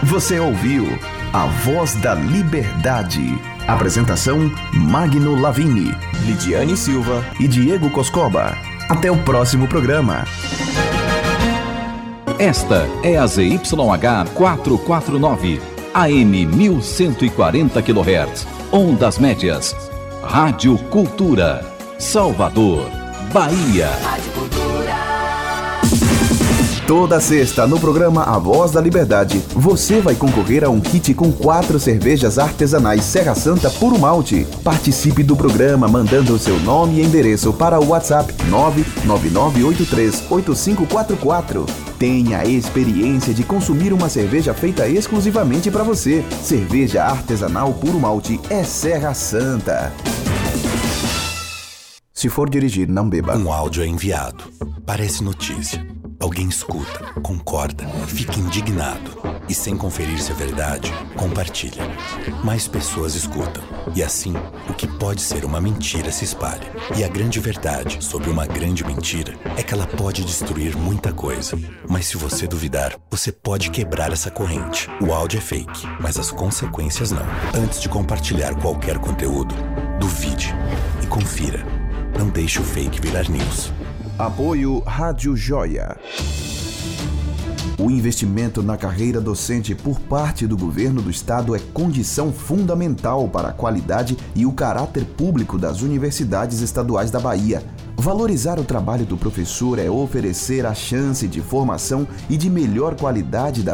Speaker 10: Você ouviu A Voz da Liberdade. Apresentação: Magno Lavini, Lidiane Silva e Diego Coscoba. Até o próximo programa.
Speaker 7: Esta é a ZYH 449, AM 1140 kHz, ondas médias. Rádio Cultura, Salvador, Bahia.
Speaker 10: Toda sexta, no programa A Voz da Liberdade, você vai concorrer a um kit com quatro cervejas artesanais Serra Santa Puro Malte. Participe do programa mandando o seu nome e endereço para o WhatsApp 999838544. Tenha a experiência de consumir uma cerveja feita exclusivamente para você. Cerveja artesanal Puro Malte é Serra Santa. Se for dirigir, não beba.
Speaker 11: Um áudio é enviado. Parece notícia. Alguém escuta, concorda, fica indignado e, sem conferir se é verdade, compartilha. Mais pessoas escutam e, assim, o que pode ser uma mentira se espalha. E a grande verdade sobre uma grande mentira é que ela pode destruir muita coisa. Mas se você duvidar, você pode quebrar essa corrente. O áudio é fake, mas as consequências não. Antes de compartilhar qualquer conteúdo, duvide e confira. Não deixe o fake virar news.
Speaker 10: Apoio Rádio Joia. O investimento na carreira docente por parte do governo do estado é condição fundamental para a qualidade e o caráter público das universidades estaduais da Bahia. Valorizar o trabalho do professor é oferecer a chance de formação e de melhor qualidade da